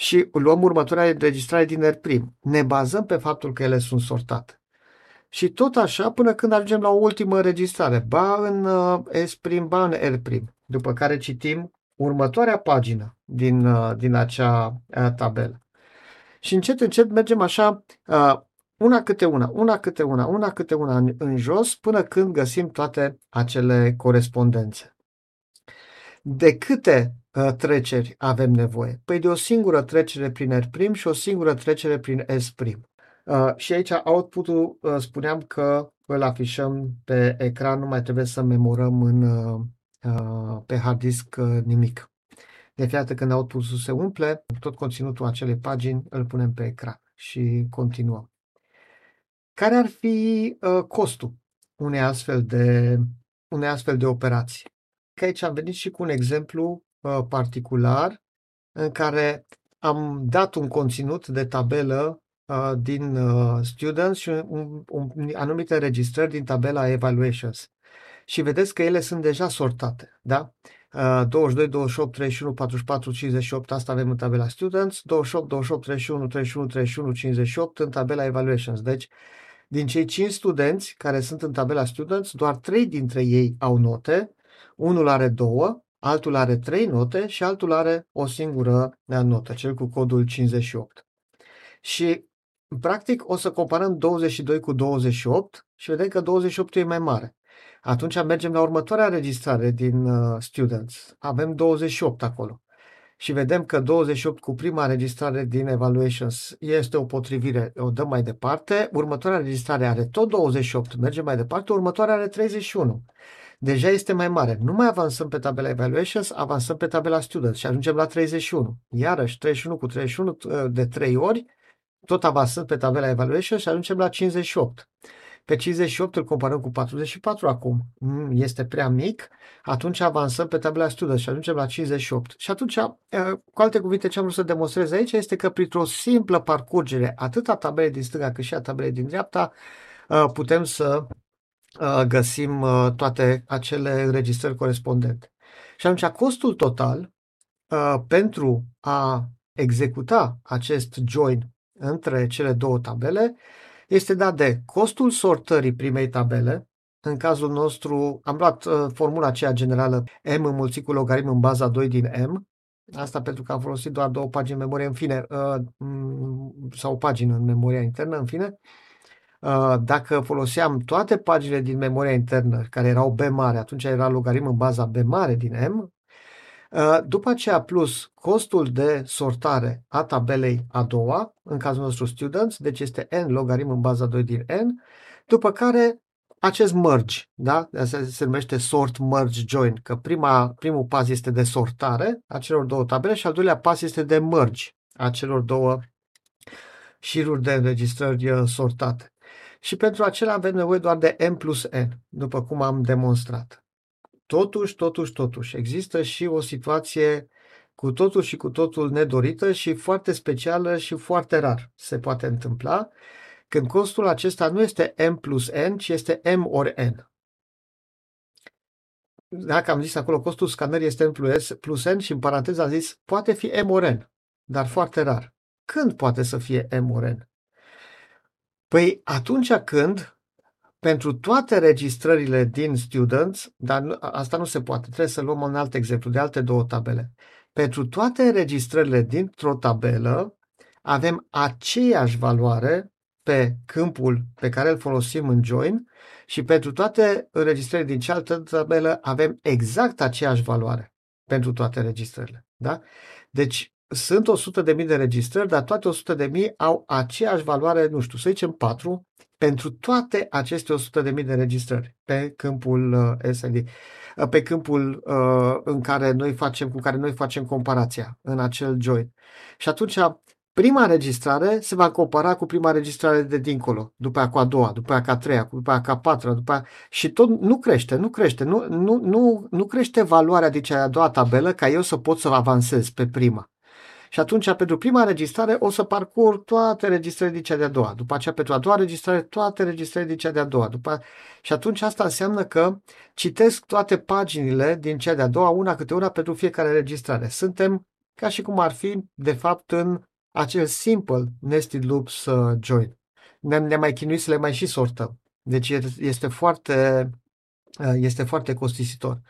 și luăm următoarea înregistrare din R'. Ne bazăm pe faptul că ele sunt sortate. Și tot așa până când ajungem la o ultimă înregistrare, ba în S', ba în R', după care citim următoarea pagină din, uh, din acea uh, tabelă. Și încet, încet mergem așa, uh, una câte una, una câte una, una câte una în, în jos, până când găsim toate acele corespondențe. De câte uh, treceri avem nevoie? Păi de o singură trecere prin R' și o singură trecere prin S'. Uh, și aici output-ul uh, spuneam că îl afișăm pe ecran, nu mai trebuie să memorăm în, uh, Uh, pe hard disk uh, nimic. De fiecare dată când output-ul se umple, tot conținutul acelei pagini îl punem pe ecran și continuăm. Care ar fi uh, costul unei astfel de, unei astfel de operații? Că aici am venit și cu un exemplu particular în care am dat un conținut de tabelă din students și un, un, anumite înregistrări din tabela evaluations și vedeți că ele sunt deja sortate. Da? 22, 28, 31, 44, 58, asta avem în tabela Students, 28, 28, 31, 31, 31, 58 în tabela Evaluations. Deci, din cei 5 studenți care sunt în tabela Students, doar 3 dintre ei au note, unul are 2, altul are 3 note și altul are o singură notă, cel cu codul 58. Și, practic, o să comparăm 22 cu 28 și vedem că 28 e mai mare. Atunci mergem la următoarea registrare din uh, Students. Avem 28 acolo. Și vedem că 28 cu prima registrare din Evaluations este o potrivire, o dăm mai departe. Următoarea registrare are tot 28, mergem mai departe. Următoarea are 31. Deja este mai mare. Nu mai avansăm pe tabela Evaluations, avansăm pe tabela Students și ajungem la 31. Iarăși, 31 cu 31 uh, de 3 ori, tot avansăm pe tabela Evaluations și ajungem la 58. Pe 58 îl comparăm cu 44 acum. Mm, este prea mic, atunci avansăm pe tabela studiă și ajungem la 58. Și atunci, cu alte cuvinte, ce am vrut să demonstrez aici este că printr-o simplă parcurgere, atât a tabelei din stânga cât și a tabelei din dreapta, putem să găsim toate acele înregistrări corespondente. Și atunci, costul total pentru a executa acest join între cele două tabele este dat de costul sortării primei tabele, în cazul nostru am luat uh, formula aceea generală m înmulțit cu logaritm în baza 2 din m, asta pentru că am folosit doar două pagini în memorie, în fine, uh, sau o pagină în memoria internă, în fine. Uh, dacă foloseam toate paginile din memoria internă, care erau B mare, atunci era logaritm în baza B mare din M, Uh, după aceea, plus costul de sortare a tabelei a doua, în cazul nostru students, deci este n logaritm în baza 2 din n, după care acest merge, da? Asta se numește sort merge join, că prima, primul pas este de sortare a celor două tabele și al doilea pas este de merge a celor două șiruri de înregistrări uh, sortate. Și pentru acela avem nevoie doar de n plus n, după cum am demonstrat. Totuși, totuși, totuși, există și o situație cu totul și cu totul nedorită și foarte specială și foarte rar se poate întâmpla, când costul acesta nu este M plus N, ci este M ori N. Dacă am zis acolo costul scanării este M plus, plus N și în paranteză am zis poate fi M ori N. dar foarte rar. Când poate să fie M-O-R-N? Păi atunci când pentru toate registrările din students, dar nu, asta nu se poate, trebuie să luăm un alt exemplu de alte două tabele. Pentru toate registrările dintr-o tabelă avem aceeași valoare pe câmpul pe care îl folosim în join și pentru toate înregistrările din cealaltă tabelă avem exact aceeași valoare pentru toate registrările. Da? Deci sunt 100.000 de registrări, dar toate 100.000 au aceeași valoare, nu știu, să zicem 4, pentru toate aceste 100.000 de registrări pe câmpul uh, SND, uh, pe câmpul uh, în care noi facem, cu care noi facem comparația în acel join. Și atunci prima înregistrare se va compara cu prima înregistrare de dincolo, după aia cu a doua, după aia cu a treia, după aia cu a patra, după aia... și tot nu crește, nu crește, nu, nu, nu, nu crește valoarea de cea a doua tabelă ca eu să pot să avansez pe prima. Și atunci, pentru prima înregistrare, o să parcurg toate registrările din cea de-a doua. După aceea, pentru a doua registrare, toate registrările din cea de-a doua. După... Și atunci asta înseamnă că citesc toate paginile din cea de-a doua, una câte una, pentru fiecare registrare. Suntem ca și cum ar fi, de fapt, în acel simple nested loops uh, join. Ne-am, ne mai chinuit să le mai și sortăm. Deci este foarte, uh, este foarte costisitor.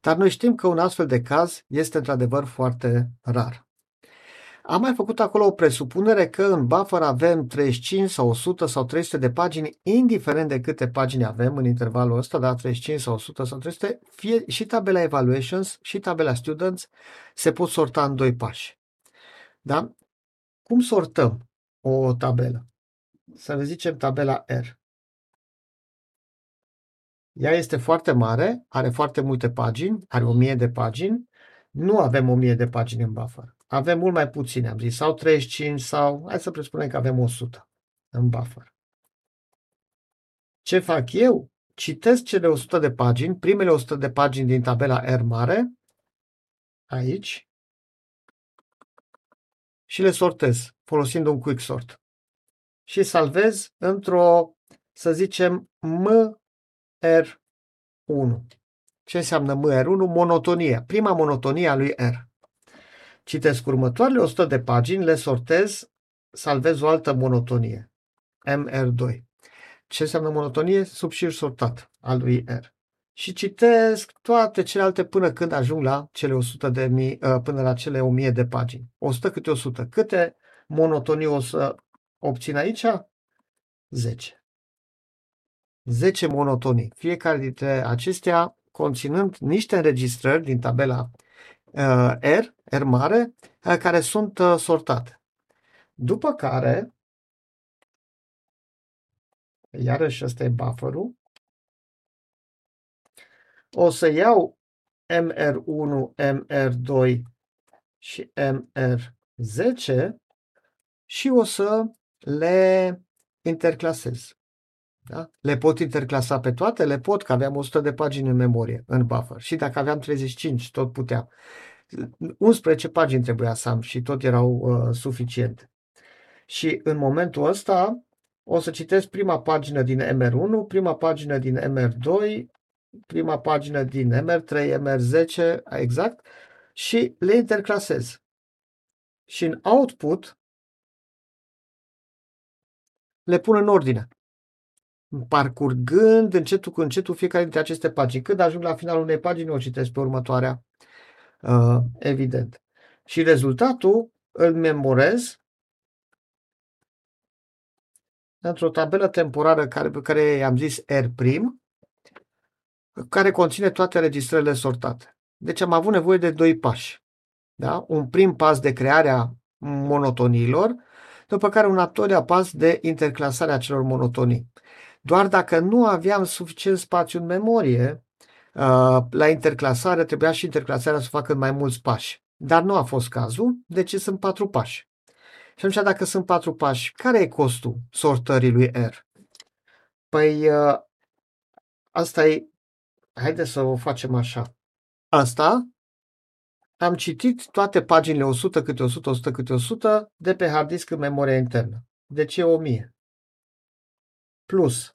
Dar noi știm că un astfel de caz este într-adevăr foarte rar. Am mai făcut acolo o presupunere că în buffer avem 35 sau 100 sau 300 de pagini, indiferent de câte pagini avem în intervalul ăsta, da, 35 sau 100 sau 300, fie și tabela evaluations și tabela students se pot sorta în doi pași. Da? Cum sortăm o tabelă? Să ne zicem tabela R. Ea este foarte mare, are foarte multe pagini, are 1000 de pagini. Nu avem 1000 de pagini în buffer. Avem mult mai puține, am zis, sau 35 sau, hai să presupunem că avem 100 în buffer. Ce fac eu? Citesc cele 100 de pagini, primele 100 de pagini din tabela R mare, aici, și le sortez folosind un quick sort. Și salvez într-o, să zicem, MR1. Ce înseamnă MR1? Monotonie. Prima monotonie a lui R. Citesc următoarele 100 de pagini, le sortez, salvez o altă monotonie. MR2. Ce înseamnă monotonie? Subșir sortat al lui R și citesc toate celelalte până când ajung la cele 100 de mii, uh, până la cele 1000 de pagini. 100 câte 100. Câte monotonii o să obțin aici? 10. 10 monotonii. Fiecare dintre acestea conținând niște înregistrări din tabela uh, R, R mare, uh, care sunt sortate. După care, iarăși ăsta e buffer-ul, o să iau MR1, MR2 și MR10 și o să le interclasez. Da? Le pot interclasa pe toate? Le pot, că aveam 100 de pagini în memorie, în buffer. Și dacă aveam 35, tot puteam. 11 pagini trebuia să am și tot erau uh, suficiente. Și în momentul ăsta o să citesc prima pagină din MR1, prima pagină din MR2, prima pagină din MR3, MR10, exact, și le interclasez. Și în output le pun în ordine. Parcurgând încetul cu încetul fiecare dintre aceste pagini. Când ajung la finalul unei pagini, o citesc pe următoarea, uh, evident. Și rezultatul îl memorez într-o tabelă temporară care, pe care i-am zis R', care conține toate registrările sortate. Deci am avut nevoie de doi pași. Da? Un prim pas de crearea monotoniilor, după care un al doilea pas de interclasarea celor monotonii. Doar dacă nu aveam suficient spațiu în memorie, uh, la interclasare trebuia și interclasarea să facă în mai mulți pași. Dar nu a fost cazul, deci sunt patru pași. Și atunci, dacă sunt patru pași, care e costul sortării lui R? Păi, uh, asta e Haideți să o facem așa. Asta am citit toate paginile 100 câte 100, 100 câte 100 de pe hard disk în memoria internă. Deci e 1000. Plus,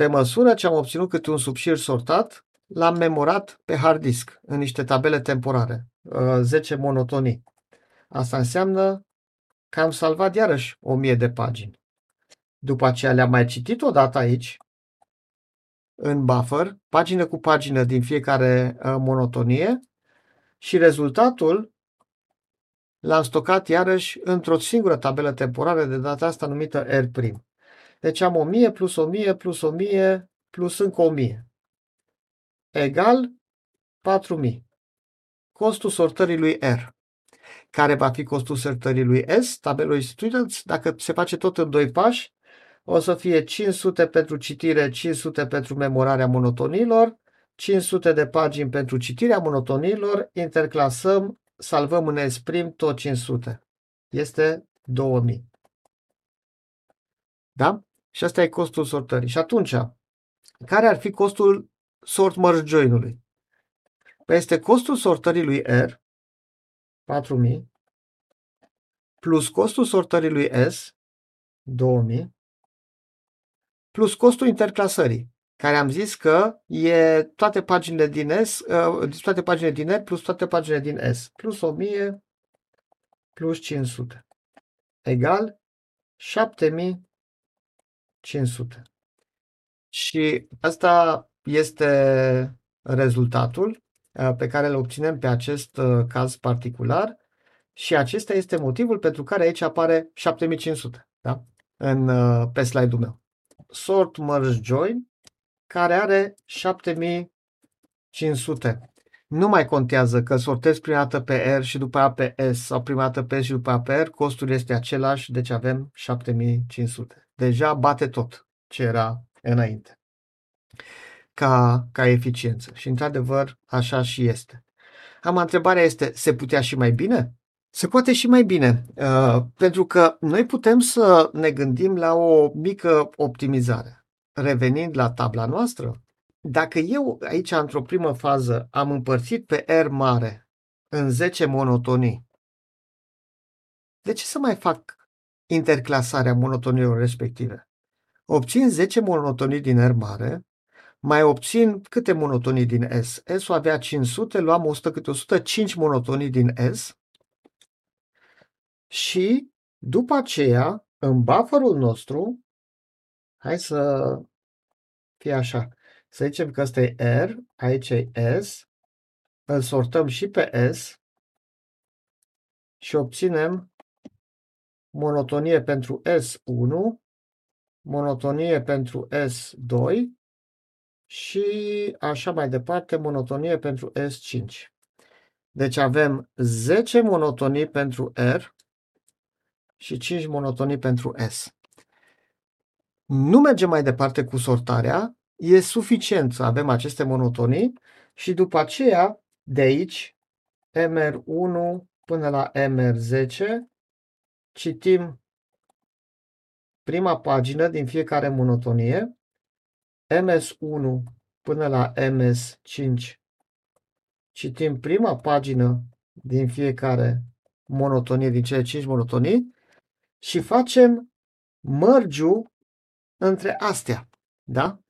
pe măsură ce am obținut câte un subșir sortat, l-am memorat pe hard disk în niște tabele temporare, 10 uh, monotonii. Asta înseamnă că am salvat iarăși 1000 de pagini. După aceea le-am mai citit o dată aici, în buffer, pagină cu pagină din fiecare uh, monotonie și rezultatul l-am stocat iarăși într-o singură tabelă temporară, de data asta numită R'. Deci am 1000 plus 1000 plus 1000 plus încă 1000 egal 4000. Costul sortării lui R. Care va fi costul sortării lui S? Tabelul students, dacă se face tot în doi pași, o să fie 500 pentru citire, 500 pentru memorarea monotonilor, 500 de pagini pentru citirea monotonilor, interclasăm, salvăm în S' tot 500. Este 2000. Da? Și asta e costul sortării. Și atunci, care ar fi costul sort merge join-ului? Păi este costul sortării lui R, 4000, plus costul sortării lui S, 2000, plus costul interclasării, care am zis că e toate paginile din S, uh, toate paginile din R plus toate paginile din S, plus 1000 plus 500, egal 7500. Și asta este rezultatul uh, pe care îl obținem pe acest uh, caz particular și acesta este motivul pentru care aici apare 7500 da? în, pe slide-ul meu sort merge join care are 7500. Nu mai contează că sortez prima dată pe R și după aia pe S sau prima dată pe S și după aia pe R, costul este același, deci avem 7500. Deja bate tot ce era înainte ca, ca eficiență. Și într-adevăr așa și este. Am întrebarea este, se putea și mai bine? Se poate și mai bine, uh, pentru că noi putem să ne gândim la o mică optimizare. Revenind la tabla noastră, dacă eu aici, într-o primă fază, am împărțit pe R mare în 10 monotonii, de ce să mai fac interclasarea monotoniilor respective? Obțin 10 monotonii din R mare, mai obțin câte monotonii din S? S-ul avea 500, luam 100 câte 105 monotonii din S, și după aceea, în bufferul nostru, hai să fie așa, să zicem că ăsta e R, aici e S, îl sortăm și pe S și obținem monotonie pentru S1, monotonie pentru S2 și așa mai departe, monotonie pentru S5. Deci avem 10 monotonii pentru R, și 5 monotonii pentru S. Nu mergem mai departe cu sortarea, e suficient să avem aceste monotonii și după aceea, de aici, MR1 până la MR10, citim prima pagină din fiecare monotonie, MS1 până la MS5, citim prima pagină din fiecare monotonie, din cele 5 monotonii și facem mărgiu între astea. Da?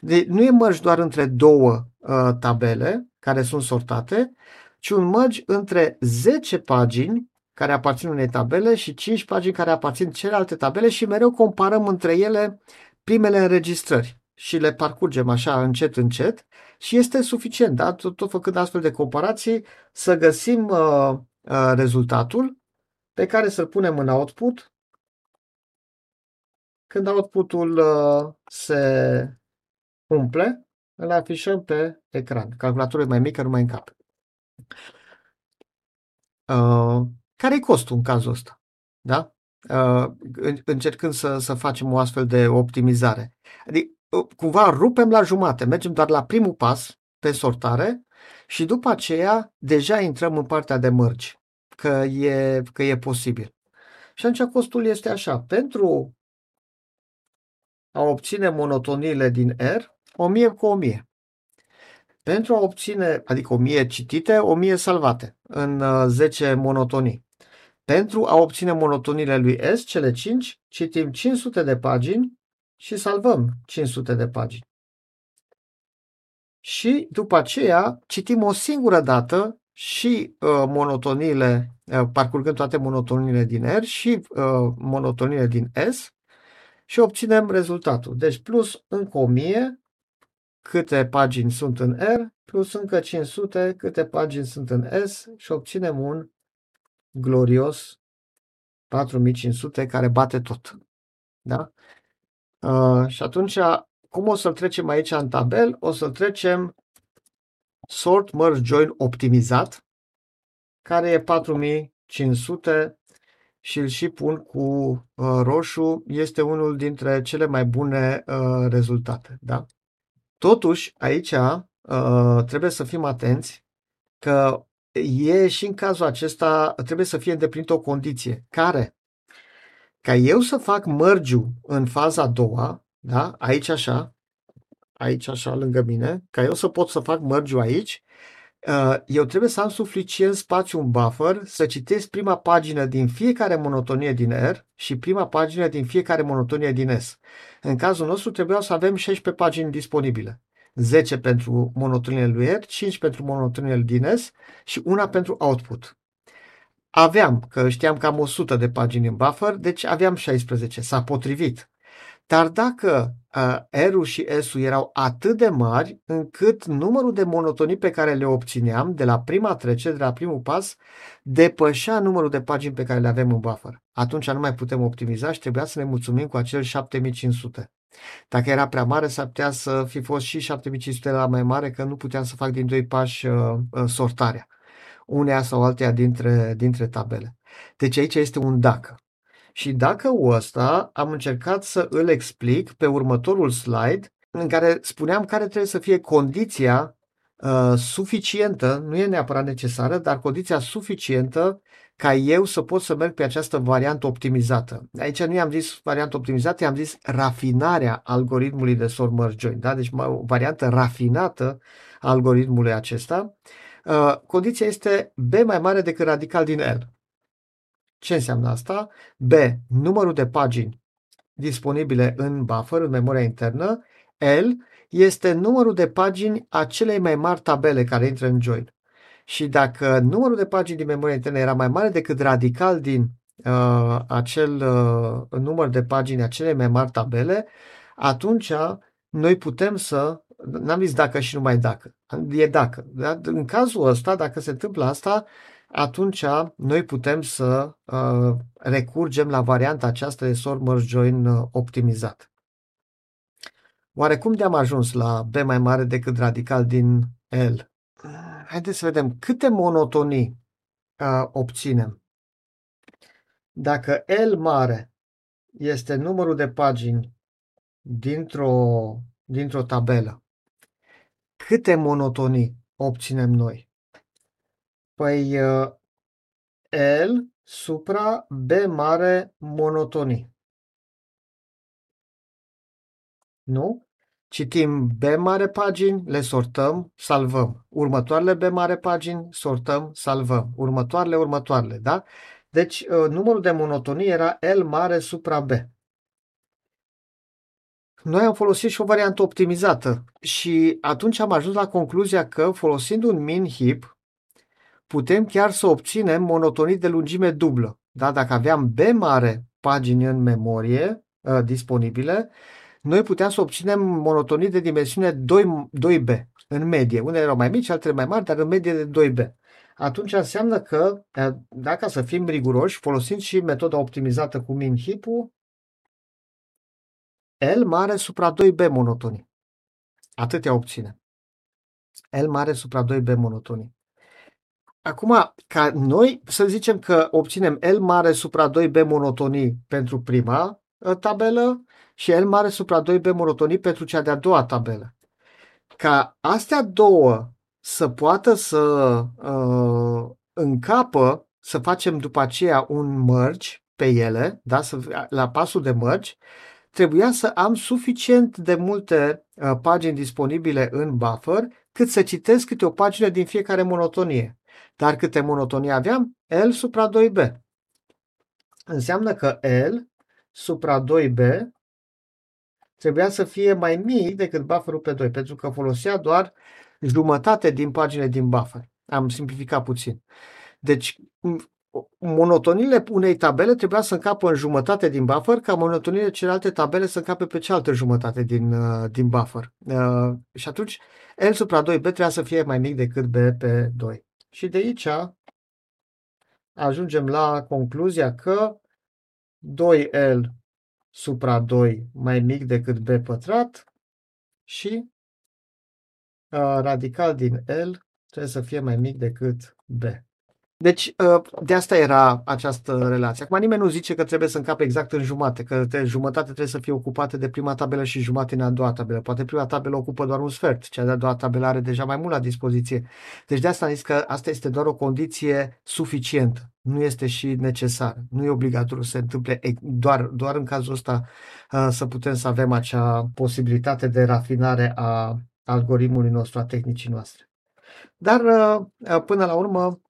De, nu e mărgi doar între două uh, tabele care sunt sortate, ci un mărgi între 10 pagini care aparțin unei tabele și 5 pagini care aparțin celelalte tabele și mereu comparăm între ele primele înregistrări și le parcurgem așa încet, încet și este suficient, da? tot, tot făcând astfel de comparații, să găsim uh, uh, rezultatul pe care să-l punem în output când output-ul uh, se umple, îl afișăm pe ecran. Calculatorul e mai mic, nu mai încape. Uh, care e costul în cazul ăsta? Da? Uh, încercând să, să facem o astfel de optimizare. Adică, cumva rupem la jumate, mergem doar la primul pas pe sortare și după aceea deja intrăm în partea de mărci, că e, că e posibil. Și atunci costul este așa. Pentru a obține monotoniile din R, 1000 cu 1000. Pentru a obține, adică 1000 citite, 1000 salvate în 10 uh, monotonii. Pentru a obține monotoniile lui S, cele 5, citim 500 de pagini și salvăm 500 de pagini. Și după aceea citim o singură dată și uh, monotoniile, uh, parcurgând toate monotoniile din R și uh, monotoniile din S și obținem rezultatul. Deci plus încă 1000 câte pagini sunt în R, plus încă 500 câte pagini sunt în S și obținem un glorios 4500 care bate tot. Da? Uh, și atunci, cum o să-l trecem aici în tabel? O să-l trecem sort merge join optimizat, care e 4500 și îl și pun cu uh, roșu, este unul dintre cele mai bune uh, rezultate. Da? Totuși, aici uh, trebuie să fim atenți că e și în cazul acesta trebuie să fie îndeplinită o condiție. Care? Ca eu să fac mărgiu în faza a doua, da? aici așa, aici așa lângă mine, ca eu să pot să fac mărgiu aici, uh, eu trebuie să am suficient spațiu în buffer să citesc prima pagină din fiecare monotonie din R și prima pagină din fiecare monotonie din S. În cazul nostru trebuia să avem 16 pagini disponibile. 10 pentru monotonile lui R, 5 pentru monotonile din S și una pentru output. Aveam, că știam că am 100 de pagini în buffer, deci aveam 16, s-a potrivit. Dar dacă uh, R-ul și S-ul erau atât de mari încât numărul de monotonii pe care le obțineam de la prima trecere, de la primul pas, depășea numărul de pagini pe care le avem în buffer. Atunci nu mai putem optimiza și trebuia să ne mulțumim cu acel 7500. Dacă era prea mare, s-ar putea să fi fost și 7500 la mai mare, că nu puteam să fac din doi pași uh, uh, sortarea, unea sau alteia dintre, dintre tabele. Deci aici este un dacă. Și dacă ăsta am încercat să îl explic pe următorul slide, în care spuneam care trebuie să fie condiția uh, suficientă, nu e neapărat necesară, dar condiția suficientă ca eu să pot să merg pe această variantă optimizată. Aici nu i-am zis variantă optimizată, i-am zis rafinarea algoritmului de sort merge join, da? deci o variantă rafinată a algoritmului acesta. Uh, condiția este B mai mare decât radical din L. Ce înseamnă asta? B. Numărul de pagini disponibile în buffer, în memoria internă. L este numărul de pagini a celei mai mari tabele care intră în join și dacă numărul de pagini din memoria internă era mai mare decât radical din uh, acel uh, număr de pagini a celei mai mari tabele, atunci noi putem să, n-am zis dacă și numai dacă, e dacă. Da? În cazul ăsta, dacă se întâmplă asta, atunci noi putem să uh, recurgem la varianta aceasta de sort merge join uh, optimizat. Oare cum de-am ajuns la B mai mare decât radical din L? Haideți să vedem câte monotonii uh, obținem. Dacă L mare este numărul de pagini dintr-o, dintr-o tabelă, câte monotonii obținem noi? Păi uh, L supra B mare monotonii. Nu? Citim B mare pagini, le sortăm, salvăm. Următoarele B mare pagini, sortăm, salvăm. Următoarele, următoarele, da? Deci uh, numărul de monotonie era L mare supra B. Noi am folosit și o variantă optimizată și atunci am ajuns la concluzia că folosind un min heap putem chiar să obținem monotonii de lungime dublă. Da? Dacă aveam B mare pagini în memorie uh, disponibile, noi puteam să obținem monotonii de dimensiune 2, 2B, în medie. Unele erau mai mici, altele mai mari, dar în medie de 2B. Atunci înseamnă că, dacă să fim riguroși, folosind și metoda optimizată cu min heap L mare supra 2B monotonii. Atâtea obține. L mare supra 2B monotonii. Acum, ca noi să zicem că obținem L mare supra 2B monotonii pentru prima ă, tabelă și L mare supra 2B monotonii pentru cea de-a doua tabelă. Ca astea două să poată să uh, încapă, să facem după aceea un merge pe ele, da, să, la pasul de merge, trebuia să am suficient de multe uh, pagini disponibile în buffer cât să citesc câte o pagină din fiecare monotonie. Dar câte monotonie aveam? L supra 2B. Înseamnă că L supra 2B trebuia să fie mai mic decât bufferul pe 2, pentru că folosea doar jumătate din paginile din buffer. Am simplificat puțin. Deci, monotoniile unei tabele trebuia să încapă în jumătate din buffer, ca monotoniile celelalte tabele să încape pe cealaltă jumătate din, uh, din buffer. Uh, și atunci, L supra 2B trebuia să fie mai mic decât B pe 2. Și de aici ajungem la concluzia că 2L supra 2 mai mic decât B pătrat și uh, radical din L trebuie să fie mai mic decât B. Deci, ă, de asta era această relație. Acum nimeni nu zice că trebuie să încape exact în jumate, că jumătate trebuie să fie ocupată de prima tabelă și jumătate în a doua tabelă. Poate prima tabelă ocupă doar un sfert, cea de-a doua tabelă are deja mai mult la dispoziție. Deci de asta am zis că asta este doar o condiție suficientă, nu este și necesară, nu e obligatoriu să se întâmple doar, doar în cazul ăsta ă, să putem să avem acea posibilitate de rafinare a algoritmului nostru, a tehnicii noastre. Dar ă, până la urmă, Uh,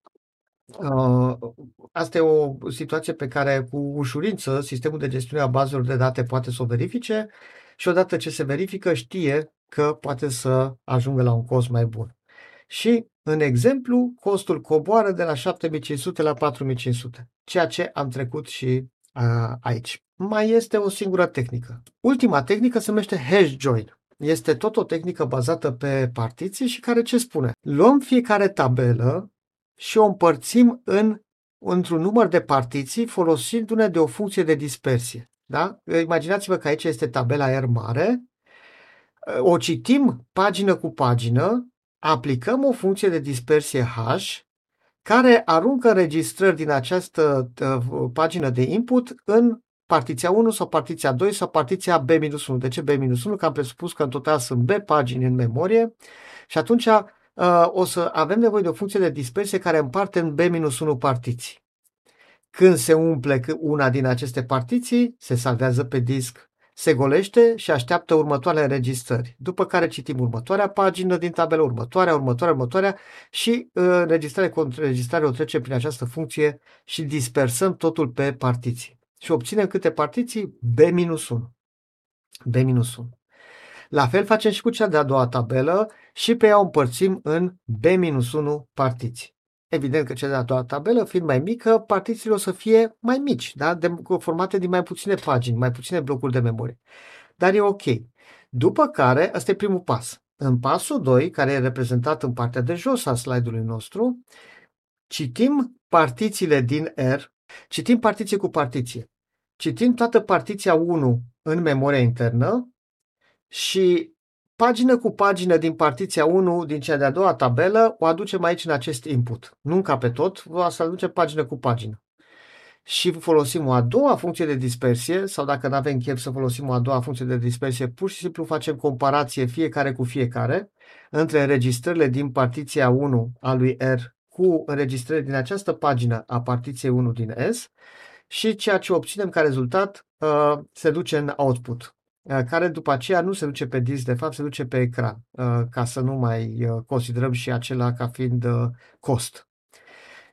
asta e o situație pe care cu ușurință sistemul de gestiune a bazelor de date poate să o verifice și odată ce se verifică știe că poate să ajungă la un cost mai bun. Și în exemplu, costul coboară de la 7500 la 4500, ceea ce am trecut și uh, aici. Mai este o singură tehnică. Ultima tehnică se numește hash join. Este tot o tehnică bazată pe partiții și care ce spune? Luăm fiecare tabelă și o împărțim în, într-un număr de partiții folosindu-ne de o funcție de dispersie. Da? Imaginați-vă că aici este tabela R mare, o citim pagină cu pagină, aplicăm o funcție de dispersie H care aruncă înregistrări din această uh, pagină de input în partiția 1 sau partiția 2 sau partiția B-1. De ce B-1? Că am presupus că în total sunt B pagini în memorie și atunci Uh, o să avem nevoie de o funcție de dispersie care împarte în B-1 partiții. Când se umple una din aceste partiții, se salvează pe disc, se golește și așteaptă următoarele înregistrări. După care citim următoarea pagină din tabelă, următoarea, următoarea, următoarea și uh, înregistrare cu înregistrare o trecem prin această funcție și dispersăm totul pe partiții. Și obținem câte partiții? B-1. B-1. La fel facem și cu cea de-a doua tabelă și pe ea o împărțim în B-1 partiții. Evident că cea de-a doua tabelă, fiind mai mică, partițiile o să fie mai mici, da? de, formate din mai puține pagini, mai puține blocuri de memorie. Dar e ok. După care, ăsta e primul pas. În pasul 2, care e reprezentat în partea de jos a slide-ului nostru, citim partițiile din R, citim partiție cu partiție. Citim toată partiția 1 în memoria internă și pagină cu pagină din partiția 1 din cea de-a doua tabelă o aducem aici în acest input. Nu ca pe tot, o să aduce pagină cu pagină. Și folosim o a doua funcție de dispersie, sau dacă nu avem chef să folosim o a doua funcție de dispersie, pur și simplu facem comparație fiecare cu fiecare între înregistrările din partiția 1 a lui R cu înregistrările din această pagină a partiției 1 din S și ceea ce obținem ca rezultat uh, se duce în output. Uh, care după aceea nu se duce pe disc, de fapt se duce pe ecran, uh, ca să nu mai uh, considerăm și acela ca fiind cost.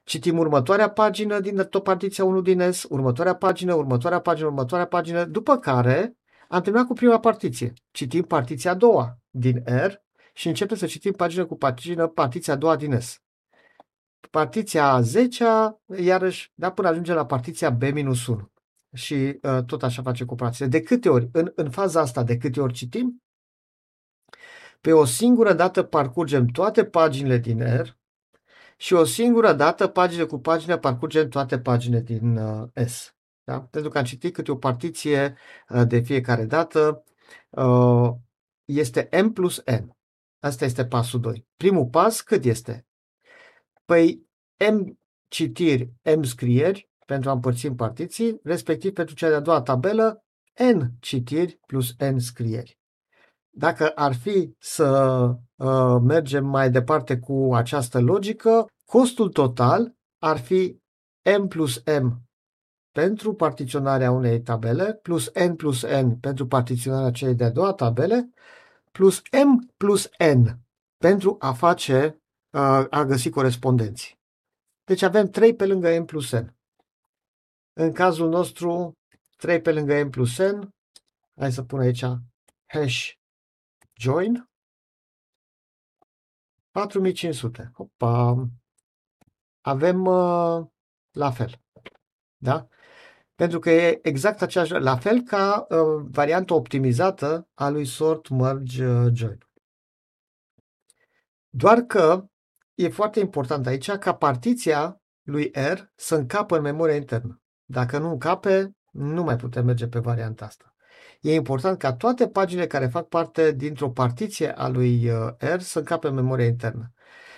Citim următoarea pagină din tot partiția 1 din S, următoarea pagină, următoarea pagină, următoarea pagină, după care am terminat cu prima partiție. Citim partiția a doua din R și începem să citim pagină cu pagină partiția a doua din S. Partiția a 10 iarăși, da, până ajungem la partiția B-1 și uh, tot așa face comparație. De câte ori, în, în faza asta, de câte ori citim, pe o singură dată parcurgem toate paginile din R și o singură dată, pagină cu pagină, parcurgem toate paginile din uh, S. Da? Pentru că am citit câte o partiție uh, de fiecare dată, uh, este M plus N. Asta este pasul 2. Primul pas cât este? Păi M citiri, M scrieri, pentru a împărți în partiții, respectiv pentru cea de-a doua tabelă, n citiri plus n scrieri. Dacă ar fi să uh, mergem mai departe cu această logică, costul total ar fi m plus m pentru partiționarea unei tabele, plus n plus n pentru partiționarea celei de-a doua tabele, plus m plus n pentru a face, uh, a găsi corespondenții. Deci avem 3 pe lângă m plus n. În cazul nostru, 3 pe lângă m plus n, hai să pun aici hash join, 4500. Opa! avem uh, la fel. Da? Pentru că e exact aceeași, la fel ca uh, varianta optimizată a lui sort merge uh, join. Doar că e foarte important aici ca partiția lui R să încapă în memoria internă. Dacă nu încape, nu mai putem merge pe varianta asta. E important ca toate paginile care fac parte dintr-o partiție a lui uh, R să încape în memoria internă.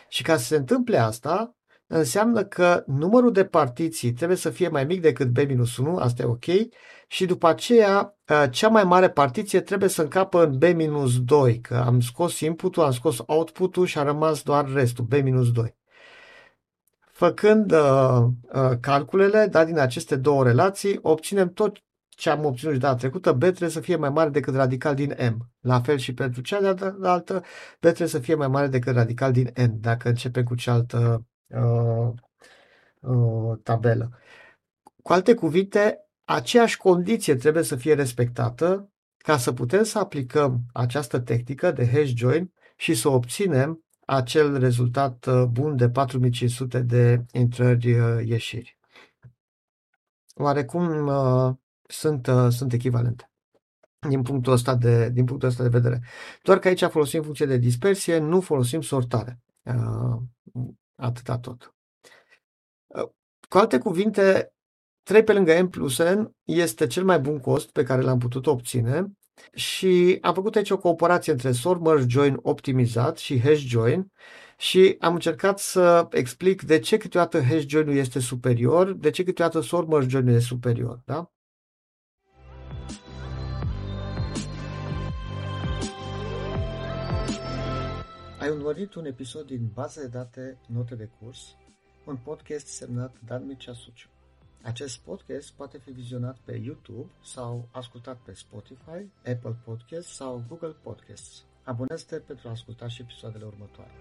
Și ca să se întâmple asta, înseamnă că numărul de partiții trebuie să fie mai mic decât B-1, asta e ok, și după aceea ă, cea mai mare partiție trebuie să încapă în B-2, că am scos input-ul, am scos output-ul și a rămas doar restul, B-2. Făcând uh, uh, calculele da, din aceste două relații, obținem tot ce am obținut și data trecută, B trebuie să fie mai mare decât radical din M. La fel și pentru cea de altă, B trebuie să fie mai mare decât radical din N, dacă începem cu cealaltă uh, uh, tabelă. Cu alte cuvinte, aceeași condiție trebuie să fie respectată ca să putem să aplicăm această tehnică de hash join și să obținem acel rezultat uh, bun de 4500 de intrări-ieșiri. Oarecum uh, sunt, uh, sunt echivalente din punctul, ăsta de, din punctul ăsta de vedere. Doar că aici folosim funcție de dispersie, nu folosim sortare. Uh, Atâta tot. Ă, cu alte cuvinte, 3 pe lângă M plus N este cel mai bun cost pe care l-am putut obține și am făcut aici o comparație între sort merge join optimizat și hash join și am încercat să explic de ce câteodată hash join-ul este superior, de ce câteodată sort merge join este superior. Da? Ai urmărit un episod din Baza de date Note de curs, un podcast semnat Dan Mircea Suciu. Acest podcast poate fi vizionat pe YouTube sau ascultat pe Spotify, Apple Podcast sau Google Podcasts. Abonează-te pentru a asculta și episoadele următoare.